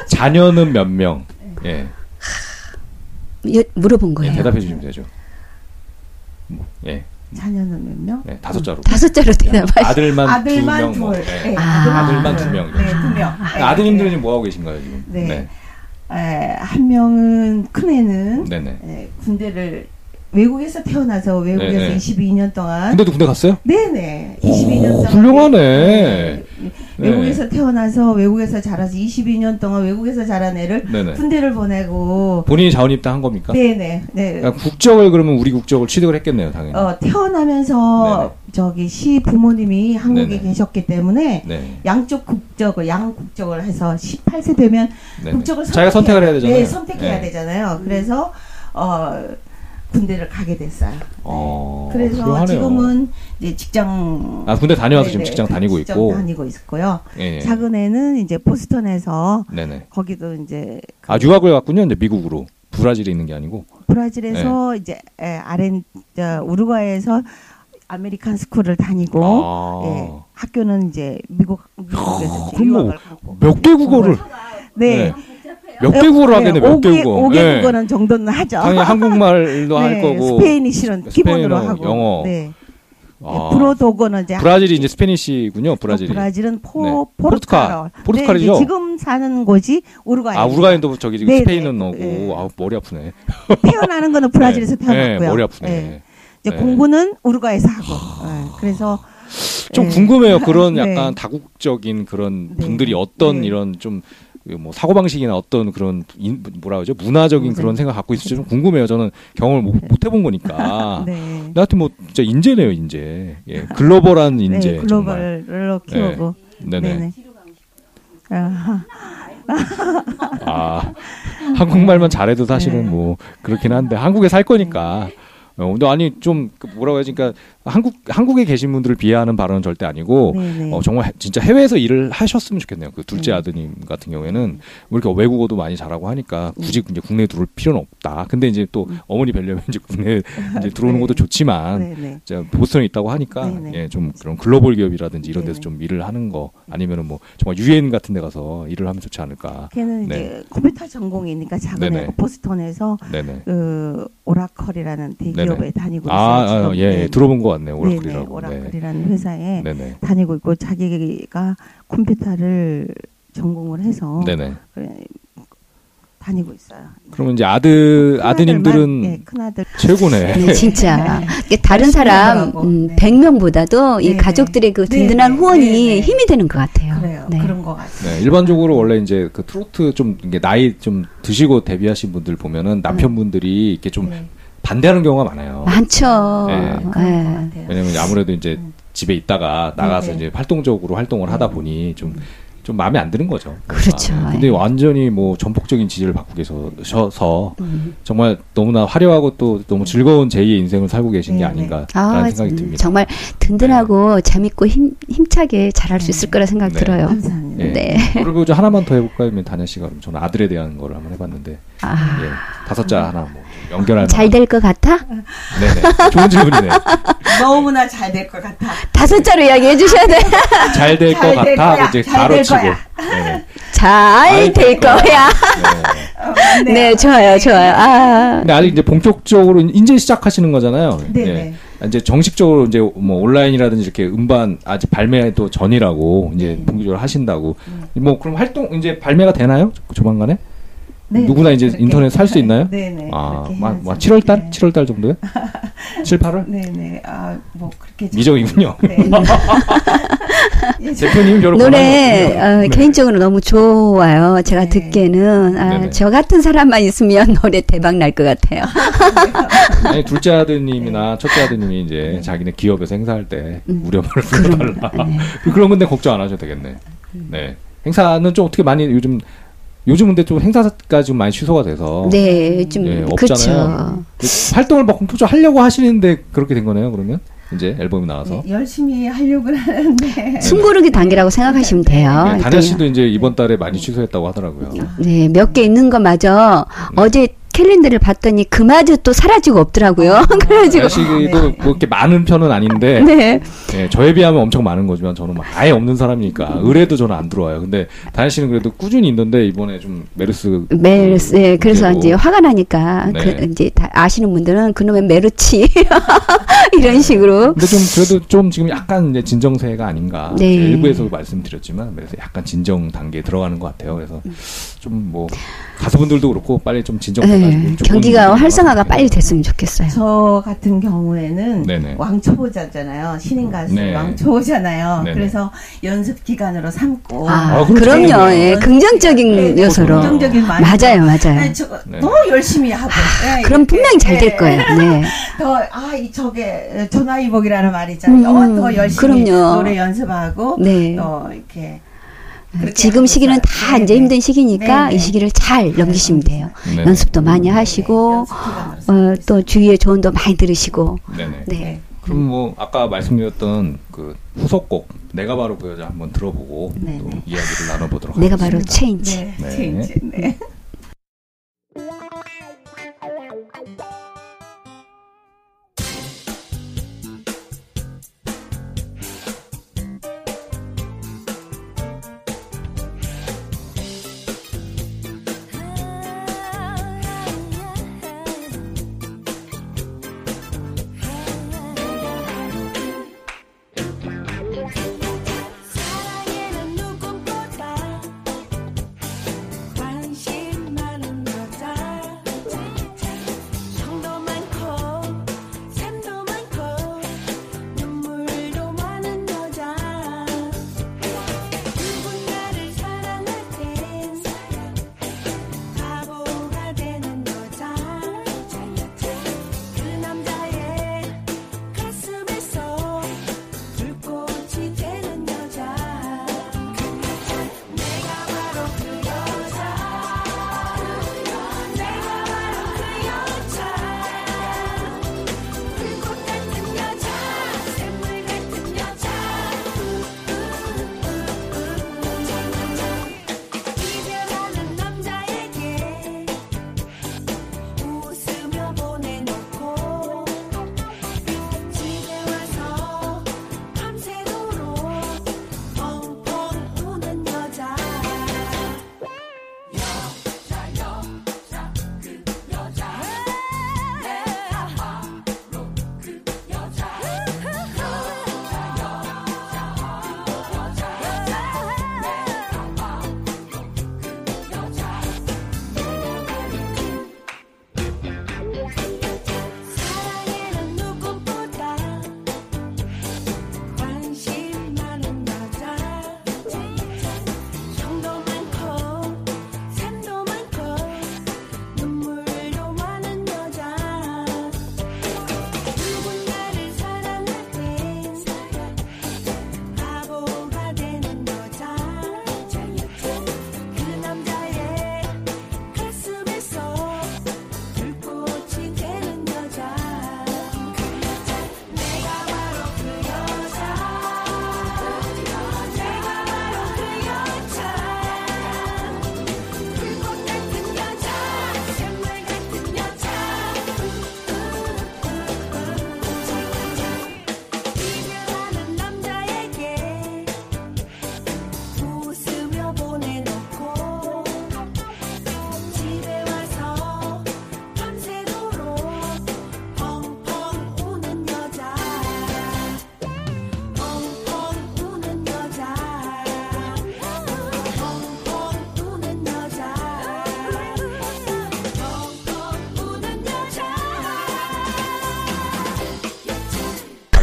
자녀는 몇 명? 예, 여- 물어본 예, 거예요. 대답해 주시면 되죠. 뭐, 예, 자녀는 몇 명? 네, 다섯 자로. 다섯 자로 대답하시 아들만, 아들만 두 명, 뭐, 둘. 예. 네, 아. 아들만 두 명. 네, 두 명. 네, 아드님들은 지금 뭐 하고 계신가요 지금? 네. 에, 한 명은 큰 애는 네, 네. 에, 군대를 외국에서 태어나서 외국에서 네, 네. 22년 동안 근데도 군대 갔어요? 네네 오, 22년 동안 훌륭하네. 네. 네. 외국에서 태어나서 외국에서 자라서 22년 동안 외국에서 자란 애를 네네. 군대를 보내고 본인이 자원 입당한 겁니까? 네네 네. 그러니까 국적을 그러면 우리 국적을 취득을 했겠네요, 당연히. 어, 태어나면서 저기 시 부모님이 한국에 네네. 계셨기 때문에 네. 양쪽 국적을 양 국적을 해서 18세 되면 네. 국적을 자기가 선택을 해야 되잖아요. 네, 선택해야 네. 되잖아요. 그래서 어 군대를 가게 됐어요. 어, 그래서 훌륭하네요. 지금은 이제 직장 아 군대 다녀와서 지금 네네, 직장 그 다니고 직장 있고. 다니고 있고요. 예. 작은 애는 이제 보스턴에서 네네. 거기도 이제 그 아 유학을 갔군요. 근데 미국으로 브라질에 있는 게 아니고. 브라질에서 네. 이제 에, 아렌 저, 우루과이에서 American school을 다니고 아. 예, 학교는 이제 미국 미국에서 이제 그럼 뭐 유학을 가고 몇 개 국어를 네. 몇 개 국어를 하겠네. 몇 개 국어. 5개 예. 국어는 정도는 하죠. 당연히 한국말도 할 네, 거고. 스페인이 실은 기본으로 스페인어, 하고 영어. 네. 아. 브로도고는 이제 브라질이 이제 스페니쉬군요. 브라질이. 브라질은 포 네. 포르투갈. 포르투갈. 포르투갈이죠? 네, 지금 사는 곳이 우루과이. 아 우루과이도 저기 지금 네, 스페인은 네. 오고 네. 아 머리 아프네. 태어나는 거는 브라질에서 네. 태어났고요. 네, 머리 아프네. 네. 이제 네. 공부는 우루과이에서 하고. 네, 그래서 좀 네. 궁금해요. 그런 네. 약간 다국적인 그런 네. 분들이 어떤 네. 이런 좀 뭐 사고 방식이나 어떤 그런 인, 뭐라 그러죠 문화적인 맞아요. 그런 생각 갖고 있을지 좀 궁금해요. 저는 경험을 못, 못 해본 거니까. 네. 나한테 뭐 진짜 인재네요 인재. 예, 글로벌한 인재. 네, 정말. 글로벌로 키우고. 네네. 아, 아 한국말만 잘해도 사실은 네. 뭐 그렇긴 한데 한국에 살 거니까. 어, 근데 아니 좀그 뭐라고 해야지 그러니까 한국 한국에 계신 분들을 비하하는 발언은 절대 아니고 네네. 어, 정말 해- 진짜 해외에서 일을 하셨으면 좋겠네요. 그 둘째 네. 아드님 같은 경우에는 뭐 이렇게 외국어도 많이 잘하고 하니까 굳이 이제 국내에 들어올 필요는 없다. 근데 이제 또 어머니 뵈려면 이제 국내에 이제 들어오는 네. 것도 좋지만. 이제 보스턴에 있다고 하니까. 예, 좀 그런 글로벌 기업이라든지 이런 데서 네네. 좀 일을 하는 거 아니면은 뭐 정말 유엔 같은 데 가서 일을 하면 좋지 않을까. 걔는 네. 이제 컴퓨터 전공이니까 작은. 애고 보스턴에서. 그 오라컬이라는 대기업에 네네. 다니고 있어요. 아. 아, 예, 예, 네. 들어본 것 네네, 오라클이라고. 네. 오라클이라는 회사에 네네. 다니고 있고 자기가 컴퓨터를 전공을 해서 네네. 다니고 있어요. 그러면 이제 아들 아드님들은 네, 큰아들 최고네. 네, 진짜 이게 다른 사람. 음, 네. 100명보다도 이 네. 가족들의 그 네, 든든한 네, 후원이 네, 네. 힘이 되는 것 같아요. 그래요. 네. 그런 것 같아요. 네, 일반적으로 원래 이제 그 트로트 좀 이게 나이 좀 드시고 데뷔하신 분들 보면은 남편분들이 이렇게 좀 네. 반대하는 경우가 많아요. 많죠. 네. 네. 같아요. 왜냐면 아무래도 이제 집에 있다가 나가서 네, 네. 이제 활동적으로 활동을 하다 보니 좀좀 마음에 안 드는 거죠. 그렇죠. 아, 근데 예. 완전히 뭐 전폭적인 지지를 받고 계셔서 음. 정말 너무나 화려하고 또 너무 즐거운 제2의 인생을 살고 계신 게 네, 네. 아닌가라는 아, 생각이 음, 듭니다. 정말 든든하고 재밌고 힘, 힘차게 잘할 수 있을 거라 생각 네. 들어요. 감사합니다. 예. 네. 그리고 저 하나만 더 해볼까요? 다냐 씨가 그럼 저는 아들에 대한 거를 한번 해봤는데 아, 예, 다섯 자 하나 뭐 연결할 잘 될 것 같아? 네네 좋은 질문이네. 너무나 잘 될 것 같아. 다섯 자로 이야기해 주셔야 돼. 잘 될것 잘될 같아 거야. 이제 잘 바로 될 치고. 네. 잘될 거야. 네. 네, 좋아요, 좋아요. 아, 근데 아직 이제 본격적으로 이제 시작하시는 거잖아요. 네네. 예. 이제 정식적으로 이제 뭐 온라인이라든지 이렇게 음반 아직 발매도 전이라고 이제 네. 본격적으로 하신다고. 음. 뭐 그럼 활동 이제 발매가 되나요? 조- 조만간에? 네, 누구나 이제 그렇게. 인터넷 살 수 있나요? 네네. 아, 그렇게 뭐, 해야죠. 뭐 7월 달? 네. 7월 달 정도요? 7, 8월? 네네. 아, 뭐 그렇게 좀- 미정이군요. 네. 예, 저- 대표님 별로 노래 어. 네. 개인적으로 너무 좋아요. 제가 네. 듣기에는 아. 저 같은 사람만 있으면 노래 대박 날 것 같아요. 아니 둘째 아드님이나 첫째 아드님이 이제 자기네 기업에서 행사할 때 음. 우려말을 불러달라 그런 건데 걱정 안 하셔도 되겠네. 네 행사는 좀 어떻게 많이 요즘 요즘 근데 좀 행사가 좀 많이 취소가 돼서 네, 좀 예, 그렇죠. 없잖아요. 그 활동을 막 본격적으로 하려고 하시는데 그렇게 된 거네요. 그러면 이제 앨범이 나와서 네, 열심히 하려고 하는데 숨고르기 단계라고 생각하시면 돼요. 네, 다냐 씨도 이제 이번 달에 많이 취소했다고 하더라고요. 네, 몇 개 있는 거마저 네. 어제 캘린더를 봤더니 그마저 또 사라지고 없더라고요. 그래가지고 다냐 씨도 뭐 이렇게 많은 편은 아닌데 네. 예, 저에 비하면 엄청 많은 거지만 저는 막 아예 없는 사람이니까 의뢰도 저는 안 들어와요. 근데 다현 씨는 그래도 꾸준히 있는데 이번에 좀 메르스 매일 네, 그래서 문제고. 이제 화가 나니까 네. 그 이제 다 아시는 분들은 그놈의 메르치 이런 식으로 근데 좀 그래도 좀 지금 약간 이제 진정세가 아닌가. 네. 제가 일부에서도 말씀드렸지만 그래서 약간 진정 단계에 들어가는 것 같아요. 그래서 좀 뭐 가수분들도 그렇고 빨리 좀 진정돼가지고 네, 경기가 활성화가 빨리 됐으면 좋겠어요. 저 같은 경우에는 네네. 왕초보자잖아요. 신인 가수 네. 왕초보잖아요. 네네. 그래서 연습 기간으로 삼고 아, 아, 그럼 그럼요. 저는 예, 긍정적인 네, 요소로 긍정적인. 맞아요, 맞아요. 아니, 저, 네. 더 열심히 하고. 예, 그럼 이렇게, 분명히 잘될 예, 거예요. 네. 더, 아, 이, 저게, 전화위복이라는 말이 있잖아요. 음, 어, 더 열심히 그럼요. 노래 연습하고, 네. 또, 이렇게. 지금 시기는. 다 네, 이제 네. 힘든 시기니까 네, 이 네. 시기를 잘 넘기시면 돼요. 네. 연습도 많이 하시고 어, 또 주위의 조언도 많이 들으시고 네네. 네. 그럼 뭐 아까 말씀드렸던 그 후속곡 내가 바로 그 여자 한번 들어보고 네, 또 네. 이야기를 나눠보도록 내가 하겠습니다. 바로 체인지. 체인지. 네.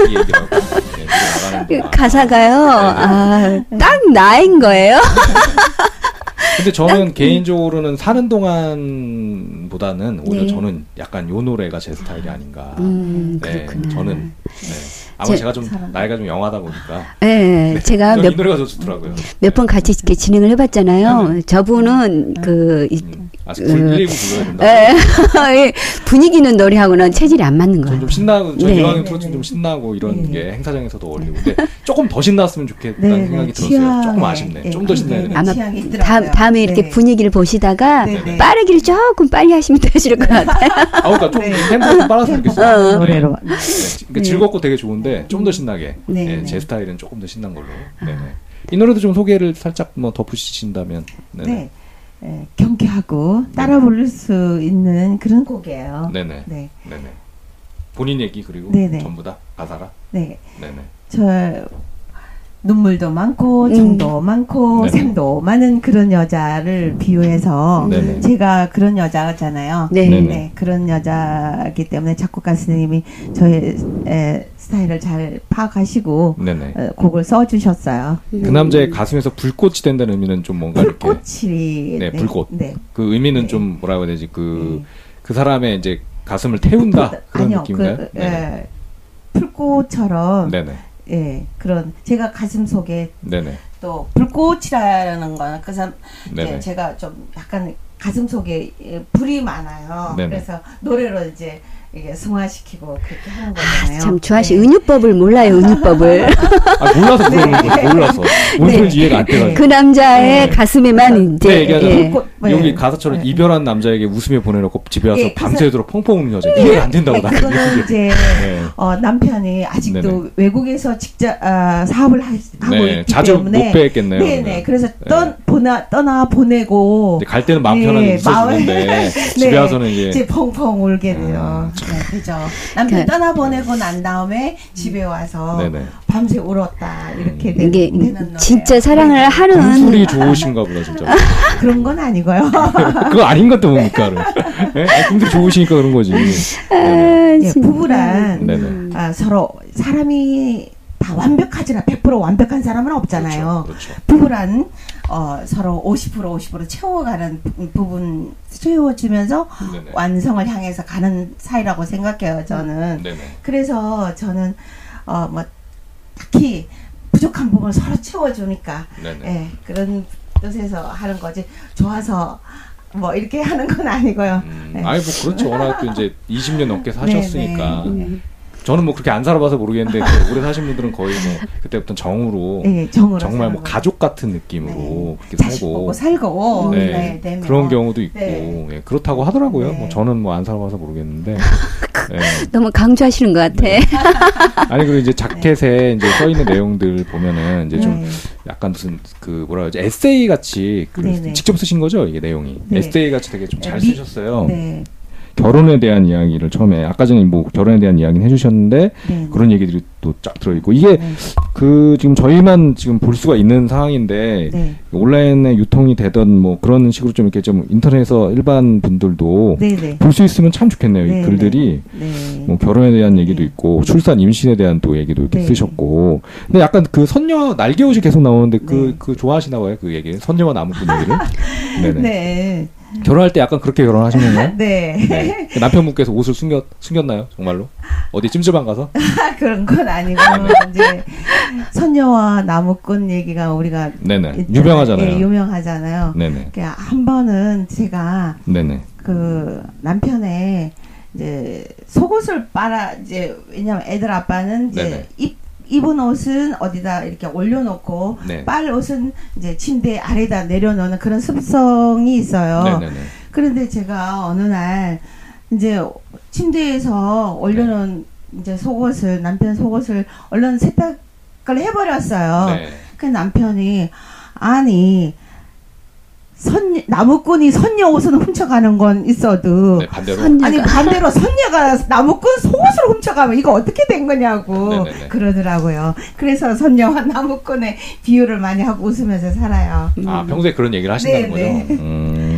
이 얘기라고. 네, 나가는 그 동안. 가사가요. 아, 딱 나인 거예요. 근데 저는 개인적으로는 사는 동안보다는 오히려 네. 저는 약간 요 노래가 제 스타일이 아닌가. 음, 네, 그렇구나. 저는 네. 아마 제- 제가 좀 나이가 좀 영하다 보니까 예, 제가 저는 몇이 노래가 더 좋더라고요. 몇 번 같이 이렇게 진행을 해봤잖아요. 네네. 저분은 그 이- 음. 아, 119 불러야 된다. 에, 이 분위기 있는 노래하고는 체질이 안 맞는 전 거예요. 좀 신나고, 저 네. 이왕이면 트로트는 좀 신나고 이런 게 행사장에서도 어울리고. 근데 조금 더 신났으면 좋겠다는 네, 생각이 네. 들었어요. 조금 아쉽네. 예, 좀더 신나야 네, 되는데. 아마. 다음, 다음에 이렇게 네. 분위기를 보시다가 네, 네. 빠르기를 조금 빨리 하시면 되실 것 같아요. 아, 그러니까 좀 네. 템포 좀 빨라서 좋겠어요. 어. 노래로. 네. 그러니까 즐겁고 되게 좋은데 좀 더 신나게. 네, 네, 네. 제 스타일은 조금 더 신난 걸로. 네. 이 노래도 좀 소개를 살짝 뭐 덧붙이신다면. 네네. 네. 예, 경쾌하고 따라 부를 수 있는 그런 곡이에요. 네네. 네. 네네. 본인 얘기 그리고 네네. 전부 다 가사가. 네. 네네. 저 눈물도 많고 음. 정도 많고 네네. 셈도 많은 그런 여자를 비유해서 네네. 제가 그런 여자잖아요. 네. 네네. 그런 여자이기 때문에 작곡가 선생님이 저의 에, 스타일을 잘 파악하시고 네네. 어, 곡을 써주셨어요. 그 남자의 가슴에서 불꽃이 된다는 의미는 좀 뭔가 이렇게 불꽃이 네, 불꽃. 네. 그 의미는 네. 좀 뭐라고 해야 되지 그 네. 그 사람의 이제 가슴을 태운다 그런 아니요, 느낌인가요? 그. 예, 풀꽃처럼 네네. 예 그런 제가 가슴 속에 네네. 또 불꽃이라는 거는 그 사람. 이제 제가 좀 약간 가슴 속에 예, 불이 많아요. 네네. 그래서 노래로 이제 이게 승화시키고 그렇게 하는 거잖아요. 참 좋아하시 네. 은유법을 몰라요 은유법을 아 몰라서 그러는 거지 몰라서 뭔 네. 이해가 안 돼가지고 그 남자의 네. 가슴에만 이제 네, 예. 불꽃, 네. 여기 가사처럼 네. 이별한 남자에게 웃으며 보내놓고 집에 와서 예, 그 밤새도록 펑펑 우는 여자 이해가 안 된다고 네, 나는 그거는 이제 네. 어, 남편이 아직도 네네. 외국에서 직접 아, 사업을 하, 고 네, 있기 자주 때문에 못 뵙겠네요. 네네. 그러면. 그래서 네. 떠 보나 떠나 보내고 갈 때는 마음 편하게 네, 웃어주는데 집에 네, 와서는 이제 이제 펑펑 울게 돼요. 아, 네, 그죠. 남편 그- 떠나 보내고 난 다음에 집에 와서 네네. 밤새 울었다 이렇게 되, 이게 되는 노래예요. 진짜 사랑을 하는 금술이 좋으신가 보다 진짜 그런 건 아니고요. 그거 아닌 것도 뭡니까 그럼 네? 아, 금술이 좋으시니까 그런 거지. 아, 예, 진짜. 부부란 네네. 아, 서로 사람이 다 완벽하지나 100% 완벽한 사람은 없잖아요. 그렇죠, 그렇죠. 부부란 어, 서로 50% 50% 채워가는 부- 부분 채워주면서 네네. 완성을 향해서 가는 사이라고 생각해요. 저는. 네네. 그래서 저는 어뭐 딱히 부족한 부분을 서로 채워주니까 네네. 예, 그런 뜻에서 하는 거지 좋아서 뭐 이렇게 하는 건 아니고요. 음, 네. 아니 뭐 그렇죠. 워낙 또 이제 20년 넘게 사셨으니까 네, 네. 저는 뭐 그렇게 안 살아봐서 모르겠는데 그 오래 사신 분들은 거의 뭐 그때부터 정으로 예, 정으로 정말 뭐 사는 가족 같은 느낌으로 네. 그렇게 살고 살고 네, 네, 네, 그런 뭐. 경우도 있고 네. 예, 그렇다고 하더라고요. 네. 뭐 저는 뭐 안 살아봐서 모르겠는데 예. 너무 강조하시는 것 같아. 네. 아니 그리고 이제 자켓에 이제 써 있는 내용들 보면은 이제 좀 네. 약간 무슨 그 뭐라 그러지 에세이 같이 그 네네. 직접 쓰신 거죠 이게 내용이 네. 에세이 같이 되게 좀잘 미- 쓰셨어요. 네. 결혼에 대한 이야기를 처음에 아까 전에 뭐 결혼에 대한 이야기는 해주셨는데 네. 그런 얘기들이 또 쫙 들어있고 이게 네. 그 지금 저희만 지금 볼 수가 있는 상황인데 네. 온라인에 유통이 되던 뭐 그런 식으로 좀 이렇게 좀 인터넷에서 일반 분들도 네. 네. 볼수 있으면 참 좋겠네요. 네, 이 글들이 네. 뭐 결혼에 대한 얘기도 네. 있고 출산 임신에 대한 또 얘기도 이렇게 네. 쓰셨고 근데 약간 그 선녀 날개옷이 계속 나오는데 그 네. 그 좋아하시나 봐요 그 얘기 선녀와 나무꾼 얘기를 네네 네. 결혼할 때 약간 그렇게 결혼하신 건가요? 네. 네. 그 남편분께서 옷을 숨겼 숨겼나요 정말로 어디 찜질방 가서 그런 건 아니고 이제 선녀와 나무꾼 얘기가 우리가 네네 있잖아요. 유명하잖아요 예, 유명하잖아요. 네네 그한 번은 제가 네네 그 남편의 이제 속옷을 빨아 이제 왜냐면 애들 아빠는 이제 네네. 입 입은 옷은 어디다 이렇게 올려놓고 네. 빨 옷은 이제 침대 아래다 내려놓는 그런 습성이 있어요. 네네네 그런데 제가 어느 날 이제 침대에서 올려놓은 이제 속옷을 남편 속옷을 얼른 세탁을 해버렸어요. 네. 그 남편이 아니 선 나무꾼이 선녀 옷을 훔쳐가는 건 있어도 네, 반대로 선- 아니 반대로 선녀가 나무꾼 속옷을 훔쳐가면 이거 어떻게 된 거냐고 네네네. 그러더라고요. 그래서 선녀와 나무꾼의 비유를 많이 하고 웃으면서 살아요. 아 평소에 그런 얘기를 하신다는 네, 거죠 음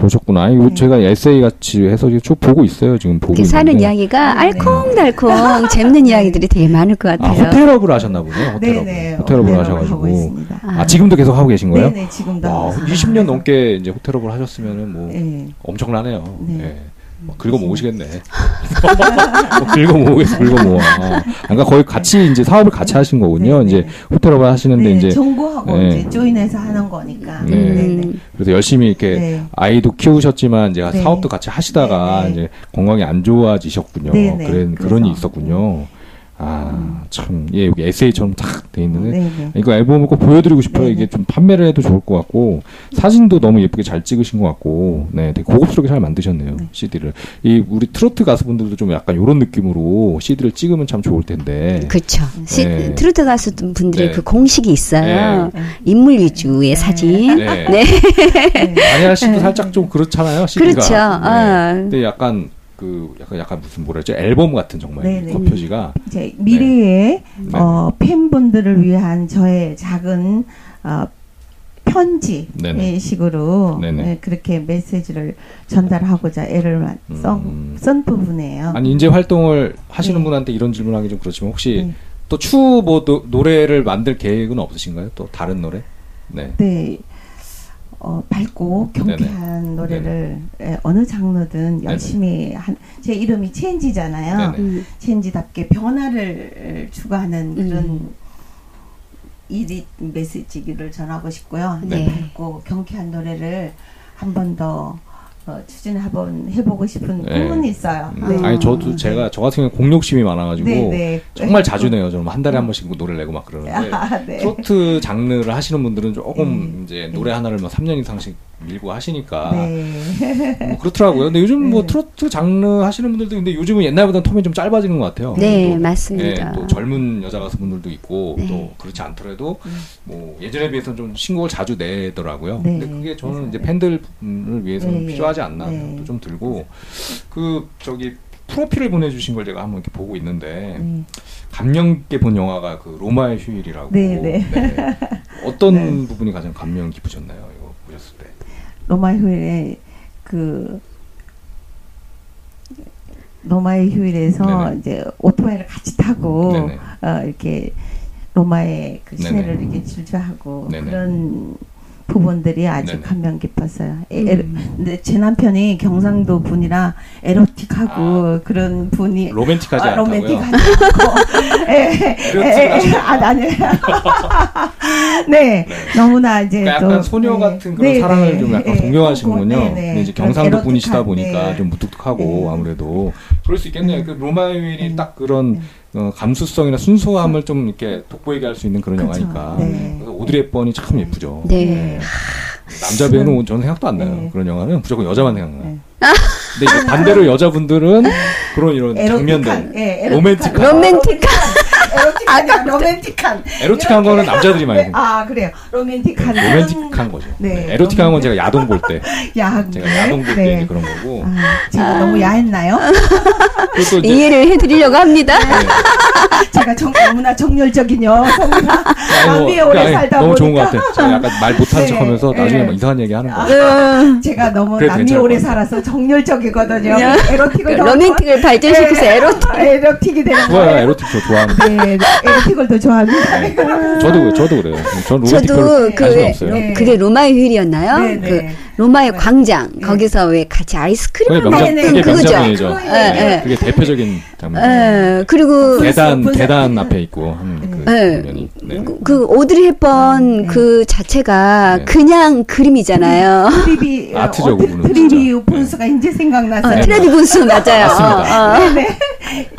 그러셨구나. 이거 네. 제가 에세이 같이 해서 쭉 보고 있어요. 지금 보고 이렇게 사는. 이야기가 네. 알콩달콩 재밌는 이야기들이 되게 많을 것 아, 같아요. 호텔업을 하셨나 보네요. 호텔업. 네네. 호텔업을 호텔업을 하셔가지고. 있습니다. 아, 지금도 계속 하고 계신 거예요? 네네 지금도 와, 하고 있습니다. 20년 넘게 이제 호텔업을 하셨으면은 뭐 네. 엄청나네요. 네. 긁어 모으시겠네. 뭐 긁어 모으겠어, 긁어 모아. 그러니까 거의 같이 이제 사업을 같이 하신 거군요. 네, 이제 네. 호텔업을 하시는데 네, 이제 정보하고 네. 이제 조인해서 하는 거니까. 네. 그래서 열심히 이렇게 네. 아이도 키우셨지만 이제 네. 사업도 같이 하시다가 네, 네. 이제 건강이 안 좋아지셨군요. 네, 네. 그런 그런 그래서. 이 있었군요. 아, 참, 예, 여기 에세이처럼 탁돼 있는데. 네네. 이거 앨범을 꼭 보여드리고 싶어요. 네네. 이게 좀 판매를 해도 좋을 것 같고, 사진도 너무 예쁘게 잘 찍으신 것 같고, 네, 되게 고급스럽게 잘 만드셨네요, CD를. 이, 우리 트로트 가수분들도 좀 약간 이런 느낌으로 CD를 찍으면 참 좋을 텐데. 그렇죠. 시- 네. 트로트 가수 분들의 네. 그 공식이 있어요. 네. 인물 위주의 사진. 네. 네. 안혜아 씨도 살짝 좀 그렇잖아요, CD가. 그렇죠. 아. 근데 약간, 그, 약간, 약간 무슨 뭐라 죠 앨범 같은 정말 네네. 그 표지가. 이제 미래의 네. 어, 팬분들을 위한 저의 작은 어, 편지 네네. 식으로 네네. 네, 그렇게 메시지를 전달하고자 애를 만- 써, 음. 쓴 부분이에요. 아니, 인제 활동을 하시는 네. 분한테 이런 질문하기 좀 그렇지만, 혹시 네. 또 추후 뭐 노, 노래를 만들 계획은 없으신가요? 또 다른 노래? 네. 네. 어, 밝고 경쾌한 노래를 예, 어느 장르든 열심히 한 제 이름이 채인지잖아요. 네네. 음. 채인지답게 변화를 추구하는 그런 음. 일이 메시지를 전하고 싶고요. 네. 밝고 경쾌한 노래를 한 번더 어, 추진해 한번 해보고 싶은 네. 꿈은 있어요. 음, 네. 아니 저도 제가 저 같은 경우 공욕심이 많아가지고 네, 네. 정말 자주 내요. 저는 한 달에 한 번씩 뭐 노래를 내고 막 그러는데 아, 네. 트로트 장르를 하시는 분들은 조금 네. 이제 노래 하나를 막 3년 이상씩 밀고 하시니까 네. 뭐 그렇더라고요. 근데 요즘 뭐 네. 트로트 장르 하시는 분들도 근데 요즘은 옛날보다는 텀이 좀 짧아지는 것 같아요. 네, 또, 맞습니다. 예, 또 젊은 여자 가수분들도 있고 네. 또 그렇지 않더라도 뭐 예전에 비해서는 좀 신곡을 자주 내더라고요. 네. 근데 그게 저는 그래서 이제 네. 팬들을 위해서는 네, 필요하지 않나 네. 생각도 좀 들고 그 저기 프로필을 보내주신 걸 제가 한번 이렇게 보고 있는데 네. 감명 깊게 본 영화가 그 로마의 휴일이라고. 네, 네. 어떤 네. 부분이 가장 감명 깊으셨나요? 이거 보셨을 때. 로마의 휴일에 그 로마의 휴일에서 네네. 이제 오토바이를 같이 타고 네네. 어, 이렇게 로마의 그 시내를 네네. 이렇게 질주하고 네네. 그런 부분들이 아주 네네. 감명 깊었어요. 에, 음. 에로- 근데 제 남편이 경상도 분이라 에로틱하고 아. 그런 분이 로맨틱하지 아, 않다고요? 로맨틱하지 않고 예, 에로틱을 예, 하시는 아, 아니에요. 네, 너무나 이제 그러니까 또, 약간 소녀 네. 같은 그런 네, 사랑을 네. 좀 약간 네, 동경하시는군요. 네, 네. 근데 이제 경상도 분이시다 보니까 네. 좀 무뚝뚝하고 네. 아무래도 그럴 수 있겠네요. 네. 그 로마의 휴일이 네. 딱 그런 네. 어, 감수성이나 순수함을 좀 이렇게 돋보이게 할 수 있는 그런 그렇죠. 영화니까. 네. 그래서 오드리 헵번이 참 예쁘죠. 네. 남자 배우는 저는 생각도 안 나요. 네. 그런 영화는 무조건 여자만 생각나요. 네. 근데 반대로 여자분들은 그런 이런 에로틱한, 장면들, 예, 로맨틱한, 로맨틱한. 에로틱한, 로맨틱한. 에로틱한 거는 남자들이 많이 네, 아, 그래요. 로맨틱한. 로맨틱한 거죠. 네, 네, 에로틱한 건 제가 야동 볼 때, 야한. 제가 야동 볼때 네. 그런 거고. 아, 제가 너무 야했나요? 이해를 해드리려고 합니다. 네. 제가 정, 너무나 정열적인 여성이라 남미에 아이고, 오래 아니, 살다 너무 보니까 좋은 것 같아요. 제가 약간 말 못하는 네, 척하면서 네. 나중에 막 이상한 얘기 하는 거. 음, 제가 너무 괜찮을 오래. 살아서 정열적이거든요. 야. 에로틱을 더 로맨틱을 발전시켜서 네, 에로틱. 에로틱이 되는 거예요. 에로틱 저 좋아하는데. 네, 에로틱을 더 좋아합니다. 저도 저도 그래요. 저도 그 없어요. 네. 그게 로마의 휴일이었나요? 네, 네. 그 로마의 네. 광장 네. 거기서 왜 같이 아이스크림을 그게 명장, 네, 네. 먹는 그게 그거죠. 명장면이죠. 예, 예. 그게 대표적인 장면. 예, 그리고 대단 분석- 대단 앞에 있고 하는 그 네. 장면이. 네. 그, 그 오드리 헵번 네. 그 자체가 네. 그냥 그림이잖아요. 트리비 아트죠, 어, 트리비. 분수가 이제 어, 생각났어요. 트레디 분수 맞아요. 맞습니다. 어, 어. 네.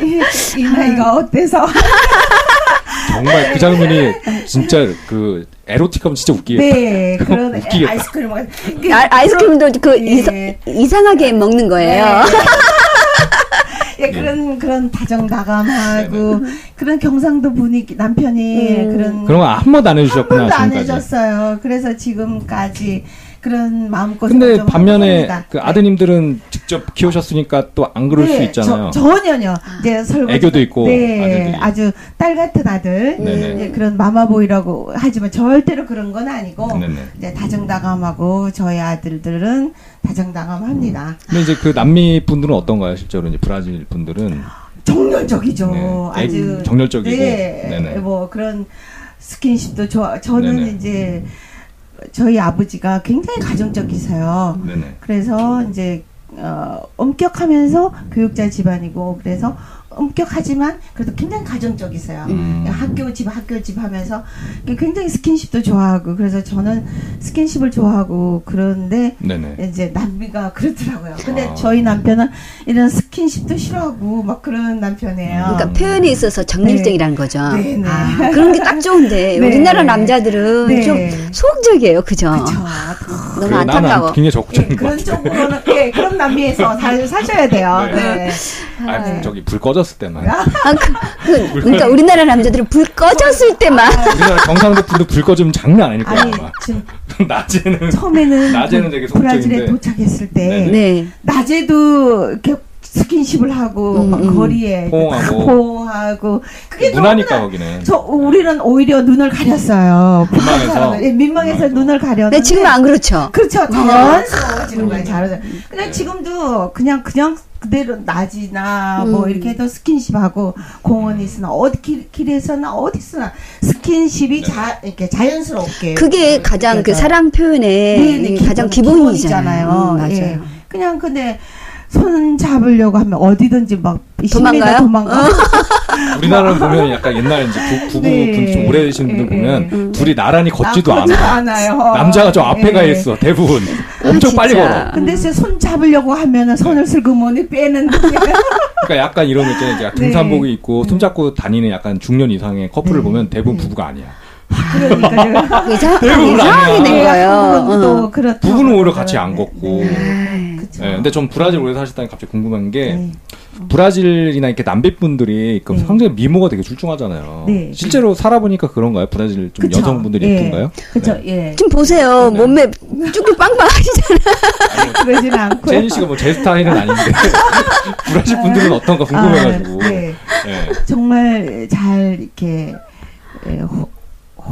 이, 이 나이가 어때서? 정말 그 장면이 진짜 그 에로틱하면 진짜 웃기겠다. 네, 그런 웃기겠다. 아이스크림 먹. 아, 아이스크림도 그 예. 이사, 이상하게 먹는 거예요. 예, 그런 그런 다정다감하고 그런 경상도 분위기 남편이 음. 그런 그런 거 한 번도 안한 해주셨구나 번도 안 지금까지. 해줬어요. 그래서 지금까지 그런 마음고생. 근데 반면에 그 아드님들은 직접 키우셨으니까 또 안 그럴 수 있잖아요. 네. 저, 전혀요. 이제 설거지. 애교도 있고, 네, 아들들이. 아주 딸 같은 아들. 이제 그런 마마보이라고 하지만 절대로 그런 건 아니고 네네. 이제 다정다감하고 저희 아들들은 다정다감합니다. 근데 이제 그 남미 분들은 어떤가요? 실제로 이제 브라질 분들은 정열적이죠. 네. 아주 애- 정열적이고. 네, 네네. 뭐 그런 스킨십도 좋아. 저는 네네. 이제 저희 아버지가 굉장히 가정적이세요. 네네. 그래서 이제 어, 엄격하면서 교육자 집안이고 그래서 엄격하지만 그래도 굉장히 가정적이세요. 음. 학교 집 학교 집 하면서 굉장히 스킨십도 좋아하고 그래서 저는 스킨십을 좋아하고 그런데 네네. 이제 남미가 그렇더라고요. 근데 아. 저희 남편은 이런 스킨십도 싫어하고 막 그런 남편이에요. 그러니까 표현에 있어서 거죠. 네, 네. 아, 그런 게 딱 좋은데 네. 우리나라 남자들은 네. 좀 소극적이에요, 그죠? 그쵸. 너무 그 안타까워. 나는 굉장히 예, 적극적인 것 그런. 쪽으로는 예, 그런 남미에서 잘 사셔야 돼요. 네. 네. 아, 저기 불 꺼 졌을 때만. 아, 그, 그, 러니까 우리나라 남자들은 불 꺼졌을 때만 우리나라 경상도 분도 불 꺼지면 장난 아닐 거야. 아니. 지금 낮에는 처음에는 낮에는 그 되게 브라질에 소극적인데. 도착했을 때 네네. 네. 낮에도 이렇게 스킨십을 하고 음, 막 음. 거리에 호응하고. 호응하고 그게 문화니까 너무나 거기는. 저 우리는 오히려 눈을 가렸어요. 민망해서? 예, 민망해서 눈을 가렸는데 네, 지금은 안 그렇죠. 그렇죠. 자연스러워지는 거예요. 잘. 음. 그냥 지금도 그냥 그냥 그대로 낮이나 뭐 음. 이렇게 해도 스킨십하고 공원에 있으나 어디 길, 길에서나 어디서나 스킨십이 자 이렇게 자연스럽게 그게 가장 그 사랑 표현의 네, 네, 가장 기본, 기본이잖아요. 기본이잖아요. 음, 맞아요. 예. 그냥 근데 손 잡으려고 하면 어디든지 막 10m 도망가요? 도망가. 우리나라는 보면 약간 옛날 이제 부, 부부 네. 분, 좀 오래되신 분들 예, 보면 예. 둘이 나란히 걷지도 아, 않아. 않아요. 남자가 좀 앞에 예. 가 있어. 대부분 엄청 아, 빨리 진짜. 걸어. 근데 이제 손 잡으려고 하면은 손을 슬그머니 빼는 그러니까 약간 이런. 이제 등산복이 네. 있고 손잡고 다니는 약간 중년 이상의 커플을 네. 보면 대부분 부부가 아니야. 그러니까 이상, 대부분 이상하게. 된 거예요. 한국은 어. 또 그렇다. 부부는 오히려 같이 안 걷고. 아이, 그쵸. 예, 근데 전 브라질 오래 사셨다니 갑자기 궁금한 게 네. 브라질이나 이렇게 남배 분들이 그 네. 상당히 미모가 되게 출중하잖아요. 네. 실제로 살아보니까 그런가요? 브라질 좀 그쵸. 여성분들이 예. 예쁜가요? 그쵸, 네. 예. 좀 보세요. 네. 몸매 쭉쭉 빵빵하시잖아요. 그러진 않고. 채인지 씨가 뭐 제 스타일은 아닌데 브라질 분들은 어떤가 궁금해가지고. 아, 네. 예. 정말 잘 이렇게 예, 호-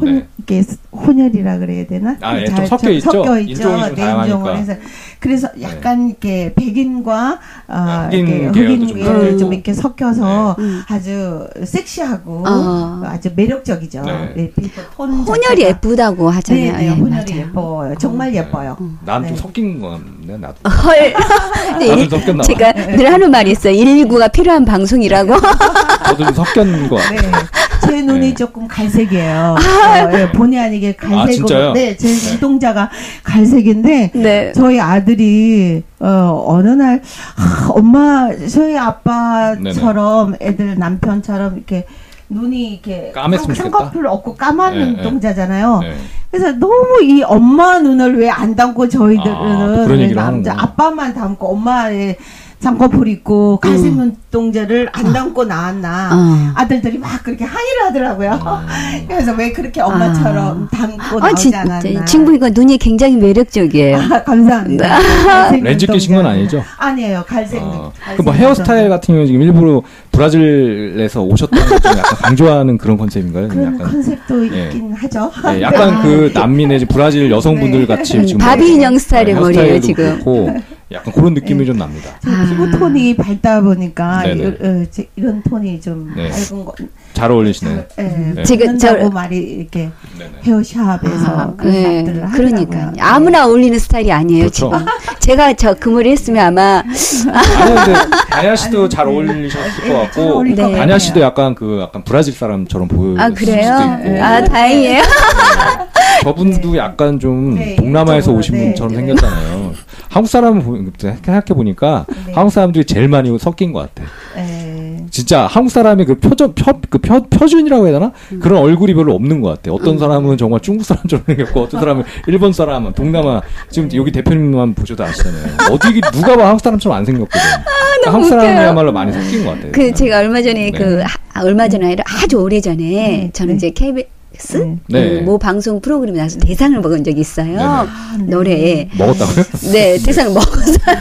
혼 네. 이렇게 혼혈이라 그래야 되나? 아, 예, 잘좀 섞여 좀 있죠? 섞여 있죠. 네. 네. 인종을 해서 그래서 약간 이렇게 백인과 어, 흑인 이렇게 계열도 흑인 좀. 이렇게 섞여서 음. 아주 섹시하고 어. 아주 매력적이죠. 네. 네, 혼혈이 자체가. 예쁘다고 하잖아요. 네, 네, 예, 혼혈이 맞아요. 예뻐요. 정말 예뻐요. 난좀 네. 섞인 건데 나도. 헐. 나도 일- 섞였나 봐. 제가 늘 하는 말이 있어요. 119가 필요한 방송이라고. 저도 좀 섞인 거 같아요. 네. 제 눈이 네. 조금 갈색이에요. 어, 예, 본의 아니게 갈색으로. 아? 네, 제 네. 눈동자가 갈색인데 네. 저희 아들이 어 어느 날 아, 엄마 저희 아빠처럼 애들 남편처럼 이렇게 눈이 이렇게. 쌍꺼풀 없고 까만 네, 네. 눈동자잖아요. 네. 그래서 너무 이 엄마 눈을 왜 안 담고 저희들은 아, 남자. 아빠만 담고 엄마의 쌍꺼풀 있고 갈색 음. 눈동자를 안 담고 나왔나 어. 아들들이 막 그렇게 항의를 하더라고요. 음. 그래서 왜 그렇게 엄마처럼 담고 아, 나오지 진짜. 않았나? 친구가 눈이 굉장히 매력적이에요. 아, 감사합니다. 렌즈 끼신 건. 아니죠? 아니에요. 갈색. 어. 그뭐 헤어스타일. 같은 경우는 지금 일부러 브라질에서 오셨던 걸좀 약간 강조하는 그런 컨셉인가요? 좀 그런 약간 컨셉도 예. 있긴 하죠. 예, 약간 그 남미 내지 브라질 여성분들 네. 같이 지금 바비 뭐, 인형 스타일의 네, 머리예요, 지금. 그렇고 약간 그런 느낌이 좀 납니다. 저 아. 피부 톤이 밝다 보니까. 이, 어, 제- 이런 톤이 좀 네. 밝은 거. 잘 어울리시네. 예, 네. 지금 저- 고 말이 이렇게 네네. 헤어샵에서 아, 그런 네. 그러니까 아무나 어울리는 스타일이 아니에요 그렇죠. 지금. 제가 저그 머리 했으면 아마 아니 근데 다냐 씨도 잘 어울리셨을 것 네, 잘 같고 것 다냐. 씨도 약간 그 약간 브라질 사람처럼 보였을 아 수도 그래요? 있고 아 다행이에요. 저분도 약간 좀 네, 동남아에서 오신 네, 분처럼 네. 생겼잖아요. 한국 사람을 생각해 보니까 네. 한국 사람들이 제일 많이 섞인 것 같아. 예. 진짜 한국 사람의 그 표준 표, 그 표, 표준이라고 해야 되나 음. 그런 얼굴이 별로 없는 것 같아. 어떤 사람은 정말 중국 사람처럼 생겼고 어떤 사람은 일본 사람, 동남아 지금 여기 대표님만 보셔도 아시잖아요. 어디 누가 봐 한국 사람처럼 안 생겼거든. 그러니까 한국. 사람이야말로 많이 섞인 것 같아요. 그 제가 얼마 전에 네. 그 하- 아, 얼마 전에 아니라 아주 오래 전에 네, 저는 네. 이제 KB 스 네. 그모 방송 프로그램에 나와서 대상을 먹은 적이 있어요. 아, 네. 노래에. 먹었다고요? 네, 대상을 먹었어요.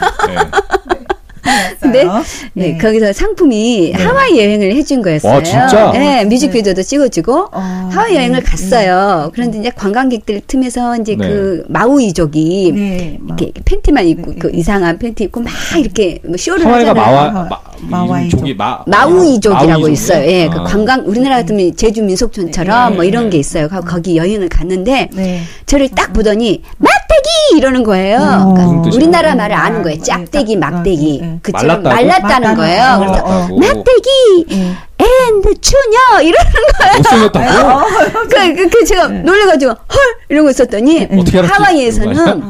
네. 네. 네, 거기서 상품이 하와이 여행을 해준 거였어요. 와, 진짜? 네, 뮤직비디오도 찍어주고 어, 하와이 여행을 네. 갔어요. 그런데 이제 관광객들 틈에서 이제 네. 그 마우이족이 네, 막 이렇게 팬티만 입고 네, 그 네. 이상한 팬티 입고 막 이렇게 뭐 쇼를 하와이가 하잖아요. 마와 마- 마, 마와이족. 족이 마 마우이족이라고 마우이족이요? 있어요. 예, 그 아. 관광 우리나라 같으면 제주 민속촌처럼 네, 뭐 이런 네. 게 있어요. 가- 거기 여행을 갔는데 네. 저를 딱 보더니 막대기 이러는 거예요. 어. 그러니까? 우리나라 말을 아, 아는 거예요. 네, 짝대기, 딱, 막대기. 네, 네. 그처럼 말랐다고? 말랐다는 거예요. 말랐다고. 그래서 어, 어. 막대기 네. and 추녀 이러는 거예요. 못생겼다고? 그, 그, 그 제가 놀래가지고 헐 이러고 있었더니? 하와이에서는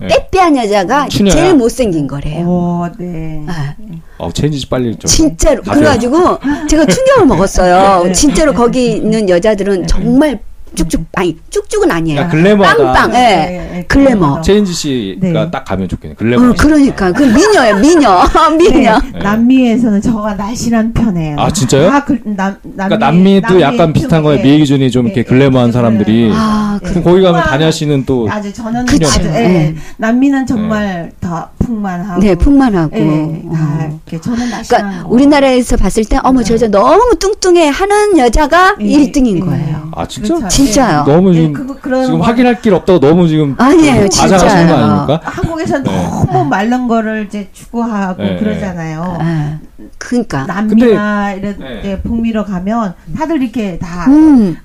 네. 빼빼한 여자가 추녀야. 제일 못생긴 거래요. 오, 네. 아, 어, 채인지 씨 빨리 좀. 진짜로 가세요. 그래가지고 제가 충격을 먹었어요. 네. 진짜로 거기 있는 여자들은 정말 쭉쭉 아니 쭉쭉은 아니에요. 야, 글래머하다. 빵빵. 예. 네, 네, 글래머. 채인지 씨가 네. 딱 가면 좋겠네. 글래머. 어, 그러니까 그 미녀예요, 미녀, 미녀. 네. 남미에서는 저가 날씬한 편이에요. 아, 진짜요? 아, 그, 남, 남미, 그러니까 남미도 남미 약간 비슷한 거예요. 예. 미의 기준이 좀 이렇게 예, 글래머한 예, 사람들이. 아, 예. 그럼 거기 가면 다냐 씨는 또 아주 저는 그쵸. 아주, 예. 예. 남미는 정말 더 풍만 하고. 네, 풍만 하고. 예. 아, 어. 이렇게 저는 그러니까 거. 우리나라에서 봤을 때 어머 저 여자 너무 뚱뚱해 하는 여자가 예, 일 1등인 예. 거예요. 아, 진짜? 그렇죠. 진짜요. 너무 예, 지금 그거- 그런 지금 거- 확인할 길 없다고 너무 지금 아니에요, 진짜요. 아닙니까? 한국에서 네. 너무 마른 거를 이제 추구하고 네, 그러잖아요. 아, 그러니까. 남미나 이런 네. 데 북미로 가면 다들 이렇게 다 음,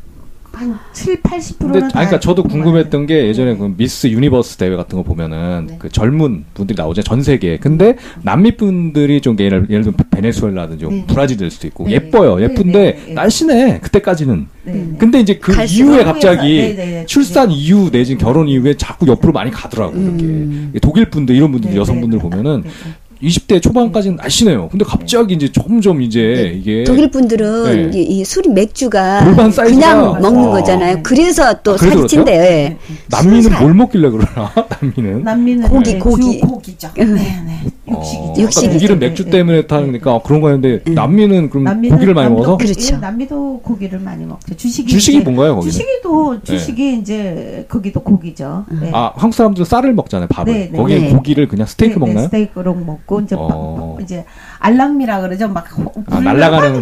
한 7, 80%는 근데 아니, 그러니까 저도 궁금했던 게 예전에 그 미스 유니버스 대회 같은 거 보면은 네. 그 젊은 분들이 나오잖아요 전 세계. 근데 남미 분들이 좀 예를 예를 들면 베네수엘라든지 네. 브라질일 수도 있고 네. 예뻐요. 네, 예쁜데 네, 네. 날씬해 그때까지는. 네, 네. 근데 이제 그 이후에 갑자기 네, 네, 네. 출산 이후 내진 결혼 이후에 자꾸 옆으로 많이 가더라고 음. 이렇게 독일 분들 이런 분들 네, 여성분들 네. 보면은 네, 네. 20대 초반까지는 날씬해요. 근데 갑자기 이제 점점 이제 이게 독일 분들은 네. 이, 이 술이 맥주가 사이즈가 그냥 먹는 와. 거잖아요. 그래서 또 아, 그래서 살이 찐대요. 예. 남미는. 뭘 먹길래 그러나 남미는 남미는 고기, 이제 고기. 주 고기죠. 네, 네. 어, 육식이죠. 육식이죠. 그러니까 독일은 맥주 네, 때문에 네, 타니까 어, 그런 거였는데 음. 남미는 그럼 남미는 고기를 많이 먹어서 그렇죠. 예, 남미도 고기를 많이 먹죠. 주식이 주식이 이제- 뭔가요 거기는? 주식이도 주식이 이제 거기도 고기죠. 네. 아 한국 사람들은 쌀을 먹잖아요 밥을 네, 네. 거기에 네. 고기를 그냥 스테이크 네, 네, 먹나요? 스테이크로 먹고 이제 어. 막 이제 알랑미라 그러죠. 막 호- 아, 불- 날아가는-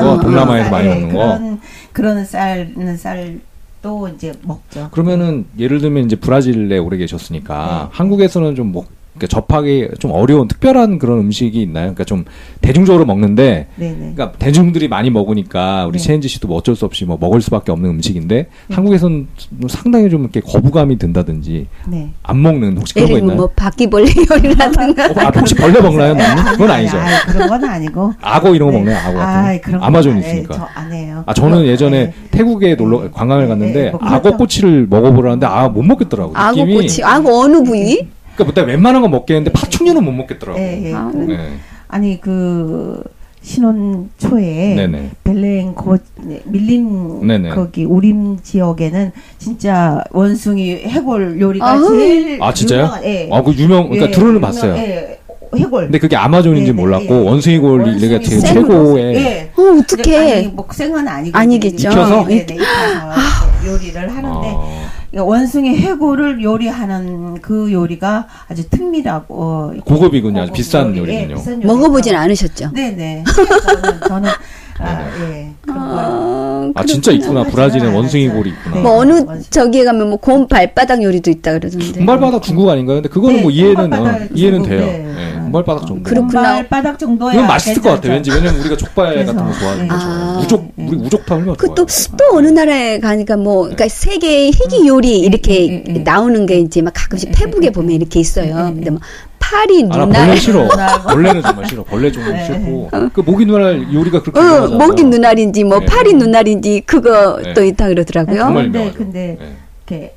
거, 동남아에서 쌀, 많이 예, 먹는 거. 그런 그런 쌀은 쌀도 이제 먹죠. 그러면은 예를 들면 이제 브라질에 오래 계셨으니까 네. 한국에서는 좀 뭐, 그러니까 접하기 좀 어려운 특별한 그런 음식이 있나요? 그러니까 좀 대중적으로 먹는데 네네. 그러니까 대중들이 많이 먹으니까 우리 네. 최은지 씨도 뭐 어쩔 수 없이 뭐 먹을 수밖에 없는 음식인데 네. 한국에서는 좀 상당히 좀 이렇게 거부감이 든다든지 네. 안 먹는 혹시 그런 거 있나요? 뭐 바퀴벌레 요리라든가 어, 아, 혹시 벌레 먹나요? 남미? 그건 아니죠. 아니, 그런 건 아니고. 악어 이런 거 네. 먹나요? 악어 같은 아 마존 안- 있으니까. 예, 저안 해요. 아 저는 그거- 예전에 예. 태국에 놀러 관광을 네, 갔는데 네, 뭐 악어. 꼬치를 먹어보라는데 아 못 먹겠더라고 악어 느낌이 꼬치, 악어 어느 부위? 그러니까 내가 웬만한 건 먹겠는데 파충류는 못 먹겠더라고 예, 예. 아, 그런- 네. 아니 그 신혼 초에 네네 벨렌 고 네, 밀림 네네. 거기 우림 지역에는 진짜 원숭이 해골 요리가 아우. 제일 아 진짜요? 유명한- 예. 아그 유명 그러니까 예, 들어는 봤어요 예, 해골. 근데 그게 아마존인지 네, 네, 몰랐고 예. 원숭이골이 원숭이 내가 되게 생으로- 최고의 예. 어, 아니, 어떡해. 뭐 생은 아니고 아니겠죠. 익혀서? 네, 네, 익혀서 요리를 하는데 어, 그러니까 원숭이 해골을 요리하는 그 요리가 아주 특미라고 어, 고급이군요 아주 고급 비싼 요리. 예, 요리군요 비싼 요리가. 먹어보진 않으셨죠? 네네. 저는 저는 아, 예 그런 걸. 아, 아 진짜. 있구나 브라질에 원숭이 골이 있구나 네. 뭐 어느. 저기에 가면 뭐 곰 발바닥 요리도 있다 그러던데. 금발바닥 중국 아닌가요? 근데 그거는 네, 뭐 이해는 어, 이해는 돼요 네. 예, 금발바닥 정도 그렇구나. 바닥 정도야. 이건 맛있을 것 같아. 왠지 왜냐면 우리가 족발 그래서, 같은 거 좋아하니까. 아. 우족 네. 우리 우족파 얼마나 그또 좋아해요. 또 어느 나라에 가니까 뭐 그러니까 세계의 희귀 요리 이렇게 음, 음, 음. 나오는 게 이제 막 가끔씩 음, 페북에 음, 보면 음. 이렇게 있어요. 음, 음, 근데 뭐 파리 아, 나 누나 벌레 싫어. 벌레는 정말 싫어. 벌레 좀 네. 싫고. 그 모기 누날 요리가 그렇게 어, 유명하잖아. 먹이 누날인지 뭐 네. 파리 누날인지 그거 네. 또 있다 그러더라고요. 정말 근데 유명하죠. 근데 네. 이렇게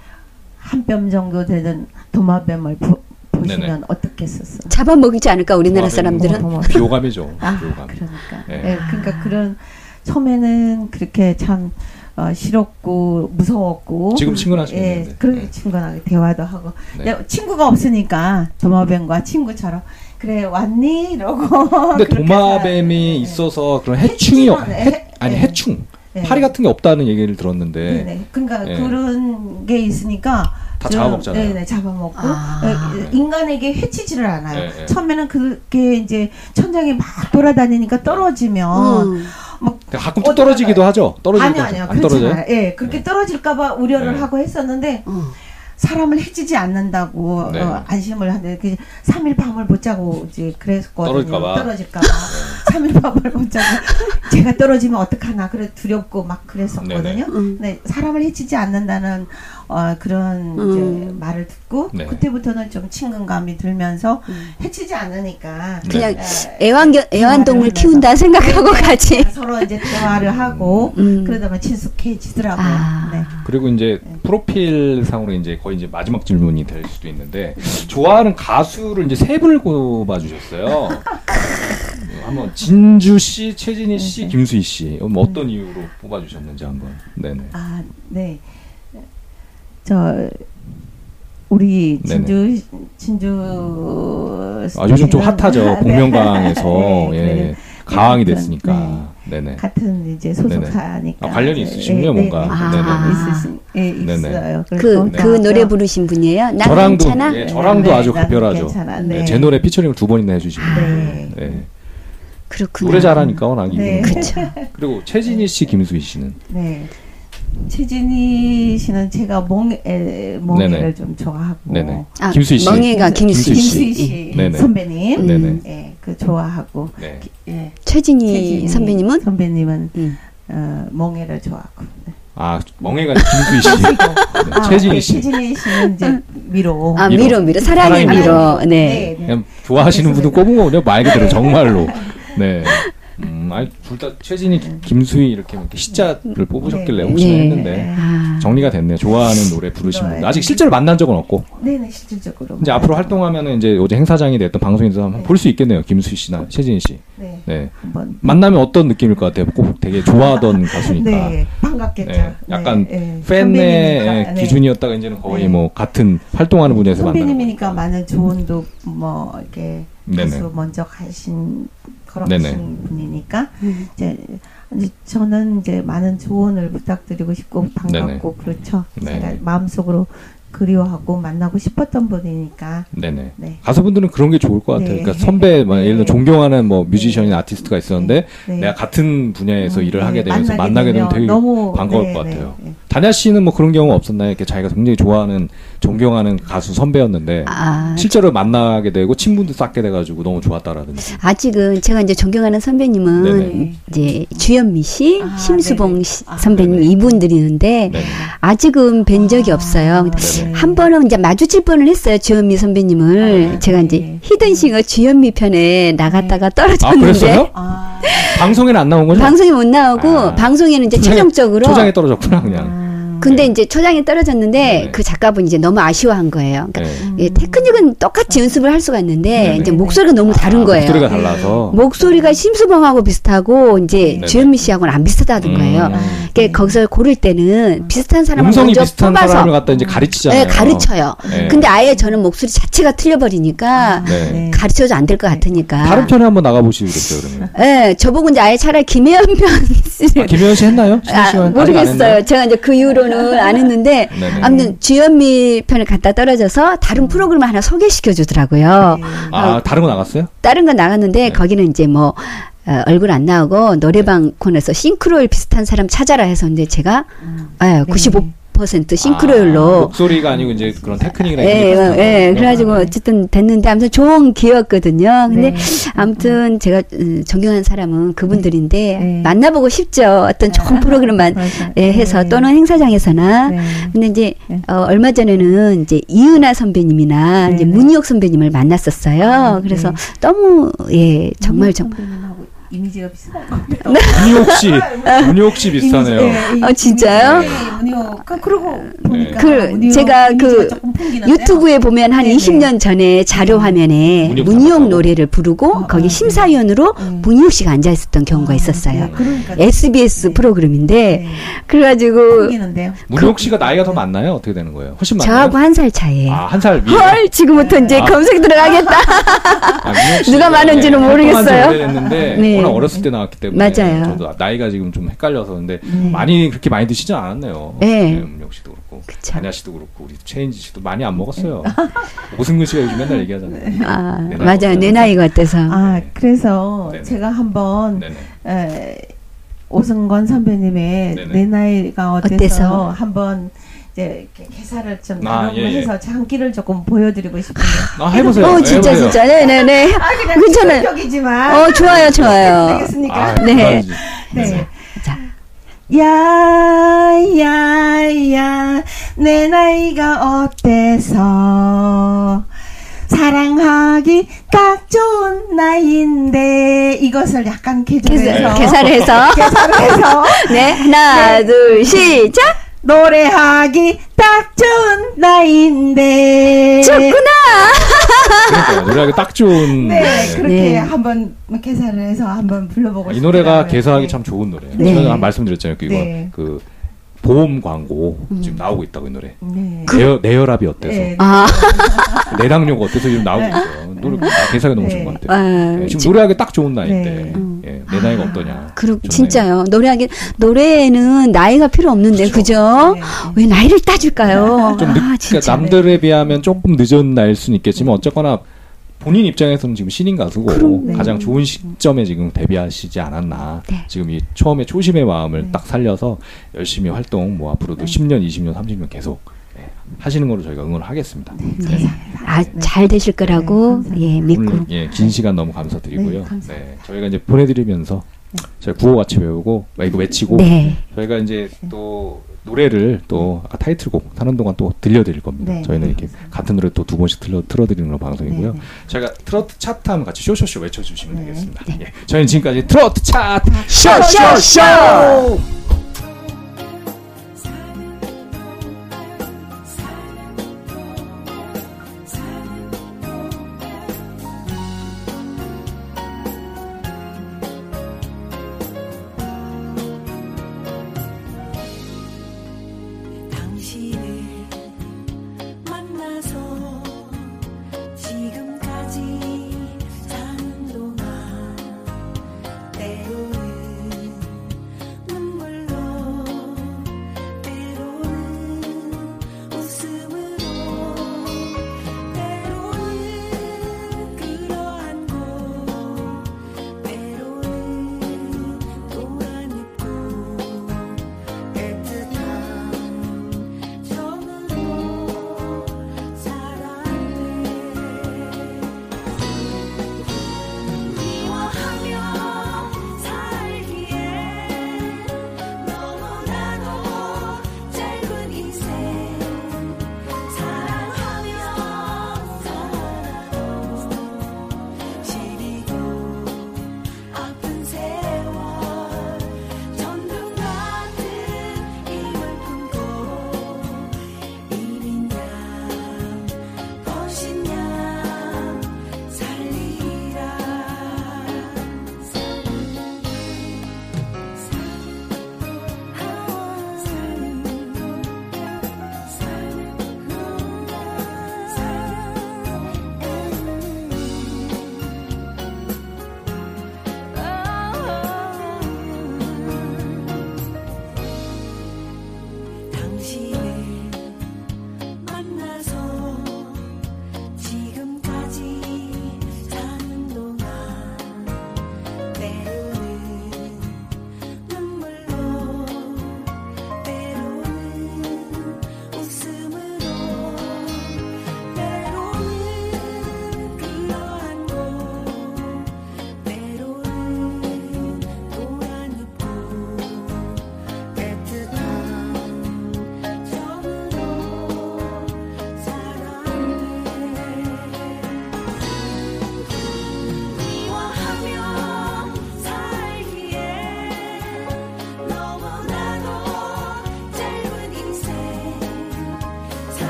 한 뼘 정도 되는 도마뱀을 보, 보시면 네네. 어떻게 썼어? 잡아먹지 않을까 우리나라 사람들은? 뭐, 비호감이죠. 아, 비호감. 그러니까. 네. 예, 그러니까 그런 처음에는 그렇게 참 어, 싫었고 무서웠고 지금 예, 친근하시겠는데. 그렇게 네. 친근하게 대화도 하고 네. 친구가 없으니까 도마뱀과 친구처럼 그래 왔니 이러고 근데 도마뱀이 살았는데. 있어서 그런 해충이 없- 해충은 해, 아니 해- 해충. 네. 파리 같은 게 없다는 얘기를 들었는데 네네. 그러니까 네. 그런 게 있으니까 다 좀- 잡아먹잖아요. 네네, 잡아먹고 아. 어, 인간에게 해치지를 않아요. 네, 네. 처음에는 그게 이제 천장에 막 돌아다니니까 떨어지면 음. 막 가끔 또 떨어지기도 하죠. 떨어지기도 아니요 아니요 그렇지 떨어져요? 않아요. 예 그렇게 떨어질까봐 우려를 네. 하고 했었는데 어. 사람을 해치지 않는다고 네. 어, 안심을 하는데 그 3일 밤을 못 자고 이제 그랬거든요. 떨어질까봐. 떨어질까봐. 3일 밤을 못 자고 제가 떨어지면 어떡하나 그래 두렵고 막 그랬었거든요. 네네. 음. 네, 사람을 해치지 않는다는 어, 그런 이제 음. 말을 듣고 네. 그때부터는 좀 친근감이 들면서 음. 해치지 않으니까 그냥 어, 애완견 애완동물. 키운다 생각하고 네, 같이. 서로 이제 대화를 하고 음. 그러다 보면 친숙해지더라고요. 아. 네. 그리고 이제 프로필 상으로 이제 거의 이제 마지막 질문이 될 수도 있는데 좋아하는 가수를 이제 세 분을 꼽아 주셨어요. 한번 진주 씨, 최진희 씨, 김수희 씨. 뭐 어떤 이유로 뽑아 주셨는지 한번. 네네. 아, 네. 저 우리 네네. 진주 진주 아 요즘 좀 핫하죠. 네. 복면가왕에서 네, 예. 가왕이 됐으니까. 네 네. 같은 이제 소속사니까 아, 관련이 네, 있으시군요, 네, 뭔가. 네. 아. 있으신 예, 네네. 있어요. 그, 그래서 그. 노래 부르신 분이에요? 난 저랑도 괜찮아? 예, 저랑도 네, 아주 나는 급별하죠. 괜찮아. 네, 네. 제 노래 피처링을 두 번이나 해주시고. 네. 네. 그렇구나. 노래 잘하니까 워낙. 네. 그렇죠. 그리고 최진희 씨, 김수희 씨는 네. 최진희 씨는 제가 멍에 멍에를 네네. 좀 좋아하고 네네. 아, 김수희 씨. 멍해가 김수희 씨. 김수희 씨 네네. 선배님, 네네. 예, 그 좋아하고, 네. 예, 최진희 최진희 선배님은? 선배님은 음. 어, 멍해를 좋아하고, 네. 아 멍해가 김수희 씨. 네, 아, 최진희 네, 씨. 최진희 씨는 이제 미로. 아, 미로. 미로. 사랑의 사랑의 미로. 미로. 네. 그냥 좋아하시는 분은 꼽은 거군요. 말 그대로 정말로. 네. 음, 아니 둘다 최진희, 김수희 이렇게, 이렇게 시자를 뽑으셨길래 네. 혹시나 네. 했는데 아. 정리가 됐네요. 좋아하는 노래 부르시는 분. 네. 아직 실제로 만난 적은 없고 네네 실질적으로. 이제 앞으로 활동하면은 이제 어제 행사장이 됐던 방송에서 한번 볼 수 있겠네요. 김수희 씨나 최진희 씨. 네. 네. 한번. 만나면 어떤 느낌일 것 같아요? 꼭 되게 좋아하던 가수니까. 네, 반갑겠죠. 네, 약간 네, 네. 팬의 네. 기준이었다가 이제는 거의 네. 뭐 같은 활동하는 분야에서 만나는 선배님이니까 많은 조언도 뭐 이렇게 네네. 먼저 가신. 걸어가신 분이니까 음. 이제, 이제 저는 이제 많은 조언을 부탁드리고 싶고 반갑고 그렇죠. 네. 제가 마음속으로 그리워하고 만나고 싶었던 분이니까. 네네. 네. 가수분들은 그런 게 좋을 것 같아요. 네. 그러니까 선배, 뭐 예를 들어 네. 존경하는 뭐 뮤지션이나 아티스트가 있었는데 네. 내가 같은 분야에서 음, 일을 네, 하게 되면서 만나게 되면 되게 너무 반가울 네, 것 네, 같아요. 네. 다냐 씨는 뭐 그런 경우 없었나요? 이렇게 자기가 굉장히 좋아하는, 존경하는 가수 선배였는데 아, 실제로 만나게 되고 친분도 쌓게 돼가지고 너무 좋았다라든지. 아직은 제가 이제 존경하는 선배님은 네네. 이제 주현미 씨, 아, 심수봉 네네. 씨, 아, 선배님 네네. 이분들이는데 네. 아직은 뵌 적이 아, 없어요. 네네. 한 번은 이제 마주칠 뻔을 했어요. 주현미 선배님을 아, 제가 네. 이제 히든싱어 주현미 편에 나갔다가 아, 떨어졌는데 그랬어요? 아, 방송에는 안 나온 거죠? 방송에 못 나오고 아. 방송에는 이제 최종적으로 초장에 떨어졌구나, 그냥. 음. 근데 이제 초장에 떨어졌는데 네네. 그 작가분이 이제 너무 아쉬워한 거예요. 그러니까 네. 예, 테크닉은 똑같이 연습을 할 수가 있는데 네네. 이제 목소리가 너무 다른 아, 거예요. 목소리가 달라서. 목소리가 심수봉하고 비슷하고 이제 네네. 주현미 씨하고는 안 비슷하던 음. 거예요. 아, 그러니까 거기서 고를 때는 비슷한 사람을 먼저 비슷한 뽑아서 사람을 갖다 이제 가르치잖아요. 네, 가르쳐요. 네. 근데 아예 저는 목소리 자체가 틀려버리니까 네. 가르쳐도 안 될 것 같으니까. 다른 편에 한번 나가보시겠어요, 그러면. 예, 저보고 이제 아예 차라리 김혜연 편 아, 김혜연 씨 했나요? 아, 모르겠어요. 제가 이제 그 이후로 는 안 했는데 네네. 아무튼 주현미 편을 갖다 떨어져서 다른 프로그램을 하나 소개시켜 주더라고요. 아, 다른 거 나갔어요? 다른 건 나갔는데 네. 거기는 이제 뭐 어, 얼굴 안 나오고 노래방 코너에서 싱크로율 비슷한 사람 찾아라 해서 근데 제가 예, 95% 싱크로율로 아, 목소리가 아니고 이제 그런 테크닉이나 이런 예, 비슷한 예, 거군요. 그래가지고 어쨌든 됐는데 아무튼 좋은 기회였거든요. 근데 네. 아무튼 제가 음, 존경하는 사람은 그분들인데 네. 만나보고 싶죠. 어떤 좋은 프로그램만 맞아. 예, 해서 네. 또는 행사장에서나 네. 근데 이제 네. 어, 얼마 전에는 이제 이은하 선배님이나 네, 이제 네. 문희옥 선배님을 만났었어요. 아, 그래서 네. 너무 예 정말 정 선배님하고 이미지가 비슷한 것 문희옥 씨, 문희옥 씨 비슷하네요. 어, 진짜요? 문희옥. 그- 그러고 보니까 그 문희옥 제가 그. 유튜브에 보면 한 네네. 20년 전에 자료 화면에 문희옥 문희옥? 노래를 부르고 어, 거기 어, 심사위원으로 네. 문희옥 씨가 앉아 있었던 경우가 있었어요. 네, 그러니까 SBS 네. 프로그램인데 네. 그래가지고 풍기는데요. 문희옥 씨가 나이가 더 많나요? 어떻게 되는 거예요? 훨씬 많나요? 저하고 한 살 차이에. 아, 한 살. 헐 지금부터 이제 아. 검색 들어가겠다. 아, 누가 많은지는 네, 모르겠어요. 활 오래됐는데 네. 어렸을 때 나왔기 때문에 맞아요. 저도 나이가 지금 좀 헷갈려서 근데 네. 많이 그렇게 많이 드시진 않았네요. 네. 민혁 씨도 그렇고 그쵸. 다냐 씨도 그렇고 우리 최인지 씨도 많이 안 먹었어요. 오승근 씨가 요즘 맨날 얘기하잖아요. 아내 나이 맞아요? 내 나이가 어때서. 아 그래서 네네. 제가 한번. 에, 오승건 선배님의 네네. 내 나이가 어때서, 어때서? 한번 이제 이렇게 개사를 좀 아, 나눠 예, 예. 해서 장기를 조금 보여드리고 싶은데. 아, 해보세요. 어 진짜 해보세요. 진짜 네네네. 아 그냥 괜찮아요. 적이지만 어 좋아요 좋아요. 되겠습니까? 아, 네. 네. 자 야 야 야 내 나이가 어때서 사랑하기 딱 좋은 나이인데 이것을 약간 개조해서 계산, 계산을 해서 계산을 해서 네 하나 둘 시작. 노래하기 딱 좋은 나이인데 좋구나. 그러니까 노래하기 딱 좋은. 네, 네. 그렇게 네. 한번 계산을 해서 한번 불러보고 이 노래가 싶더라고요. 개사하기 네. 참 좋은 노래예요. 네. 한 말씀드렸잖아요. 네. 그 보험 광고 지금 나오고 있다고 이 노래. 네. 내혈, 내혈압이 어때서? 네. 아, 내당뇨가 어때서 지금 나오고 있어요. 노래 개사가 너무 좋은 네. 것 같아요. 아, 네, 지금 지- 노래하기 딱 좋은 나이인데 네. 음. 예, 내 나이가 어떠냐. 그리고 좋네요. 진짜요. 노래하기 노래에는 나이가 필요 없는데 그죠 네. 왜 나이를 따질까요? 좀 늦, 아, 그러니까. 남들에 비하면 조금 늦은 나이일 수는 있겠지만 어쨌거나 본인 입장에서는 지금 신인 가수고 그럼요. 가장 좋은 시점에 지금 데뷔하시지 않았나. 네. 지금 이 처음에 초심의 마음을 네. 딱 살려서 열심히 활동 뭐 앞으로도 10년, 20년, 30년 계속 예, 하시는 걸로 저희가 응원을 하겠습니다. 네. 아, 잘 되실 거라고 네, 예 믿고 오늘 예, 긴 시간 너무 감사드리고요. 네. 네, 저희가 이제 보내드리면서 저희 구호 같이 외우고 아, 이거 외치고 네. 저희가 이제 또 노래를 또 아까 타이틀곡 하는 동안 또 들려드릴 겁니다. 네, 저희는 네, 이렇게. 같은 노래 또 두 번씩 틀어 틀어드리는 그런 방송이고요. 네, 네. 저희가 트로트 차트 하면 같이 쇼쇼쇼 외쳐주시면 네. 되겠습니다. 예, 저희는 지금까지 트로트 차트 쇼, 쇼, 쇼!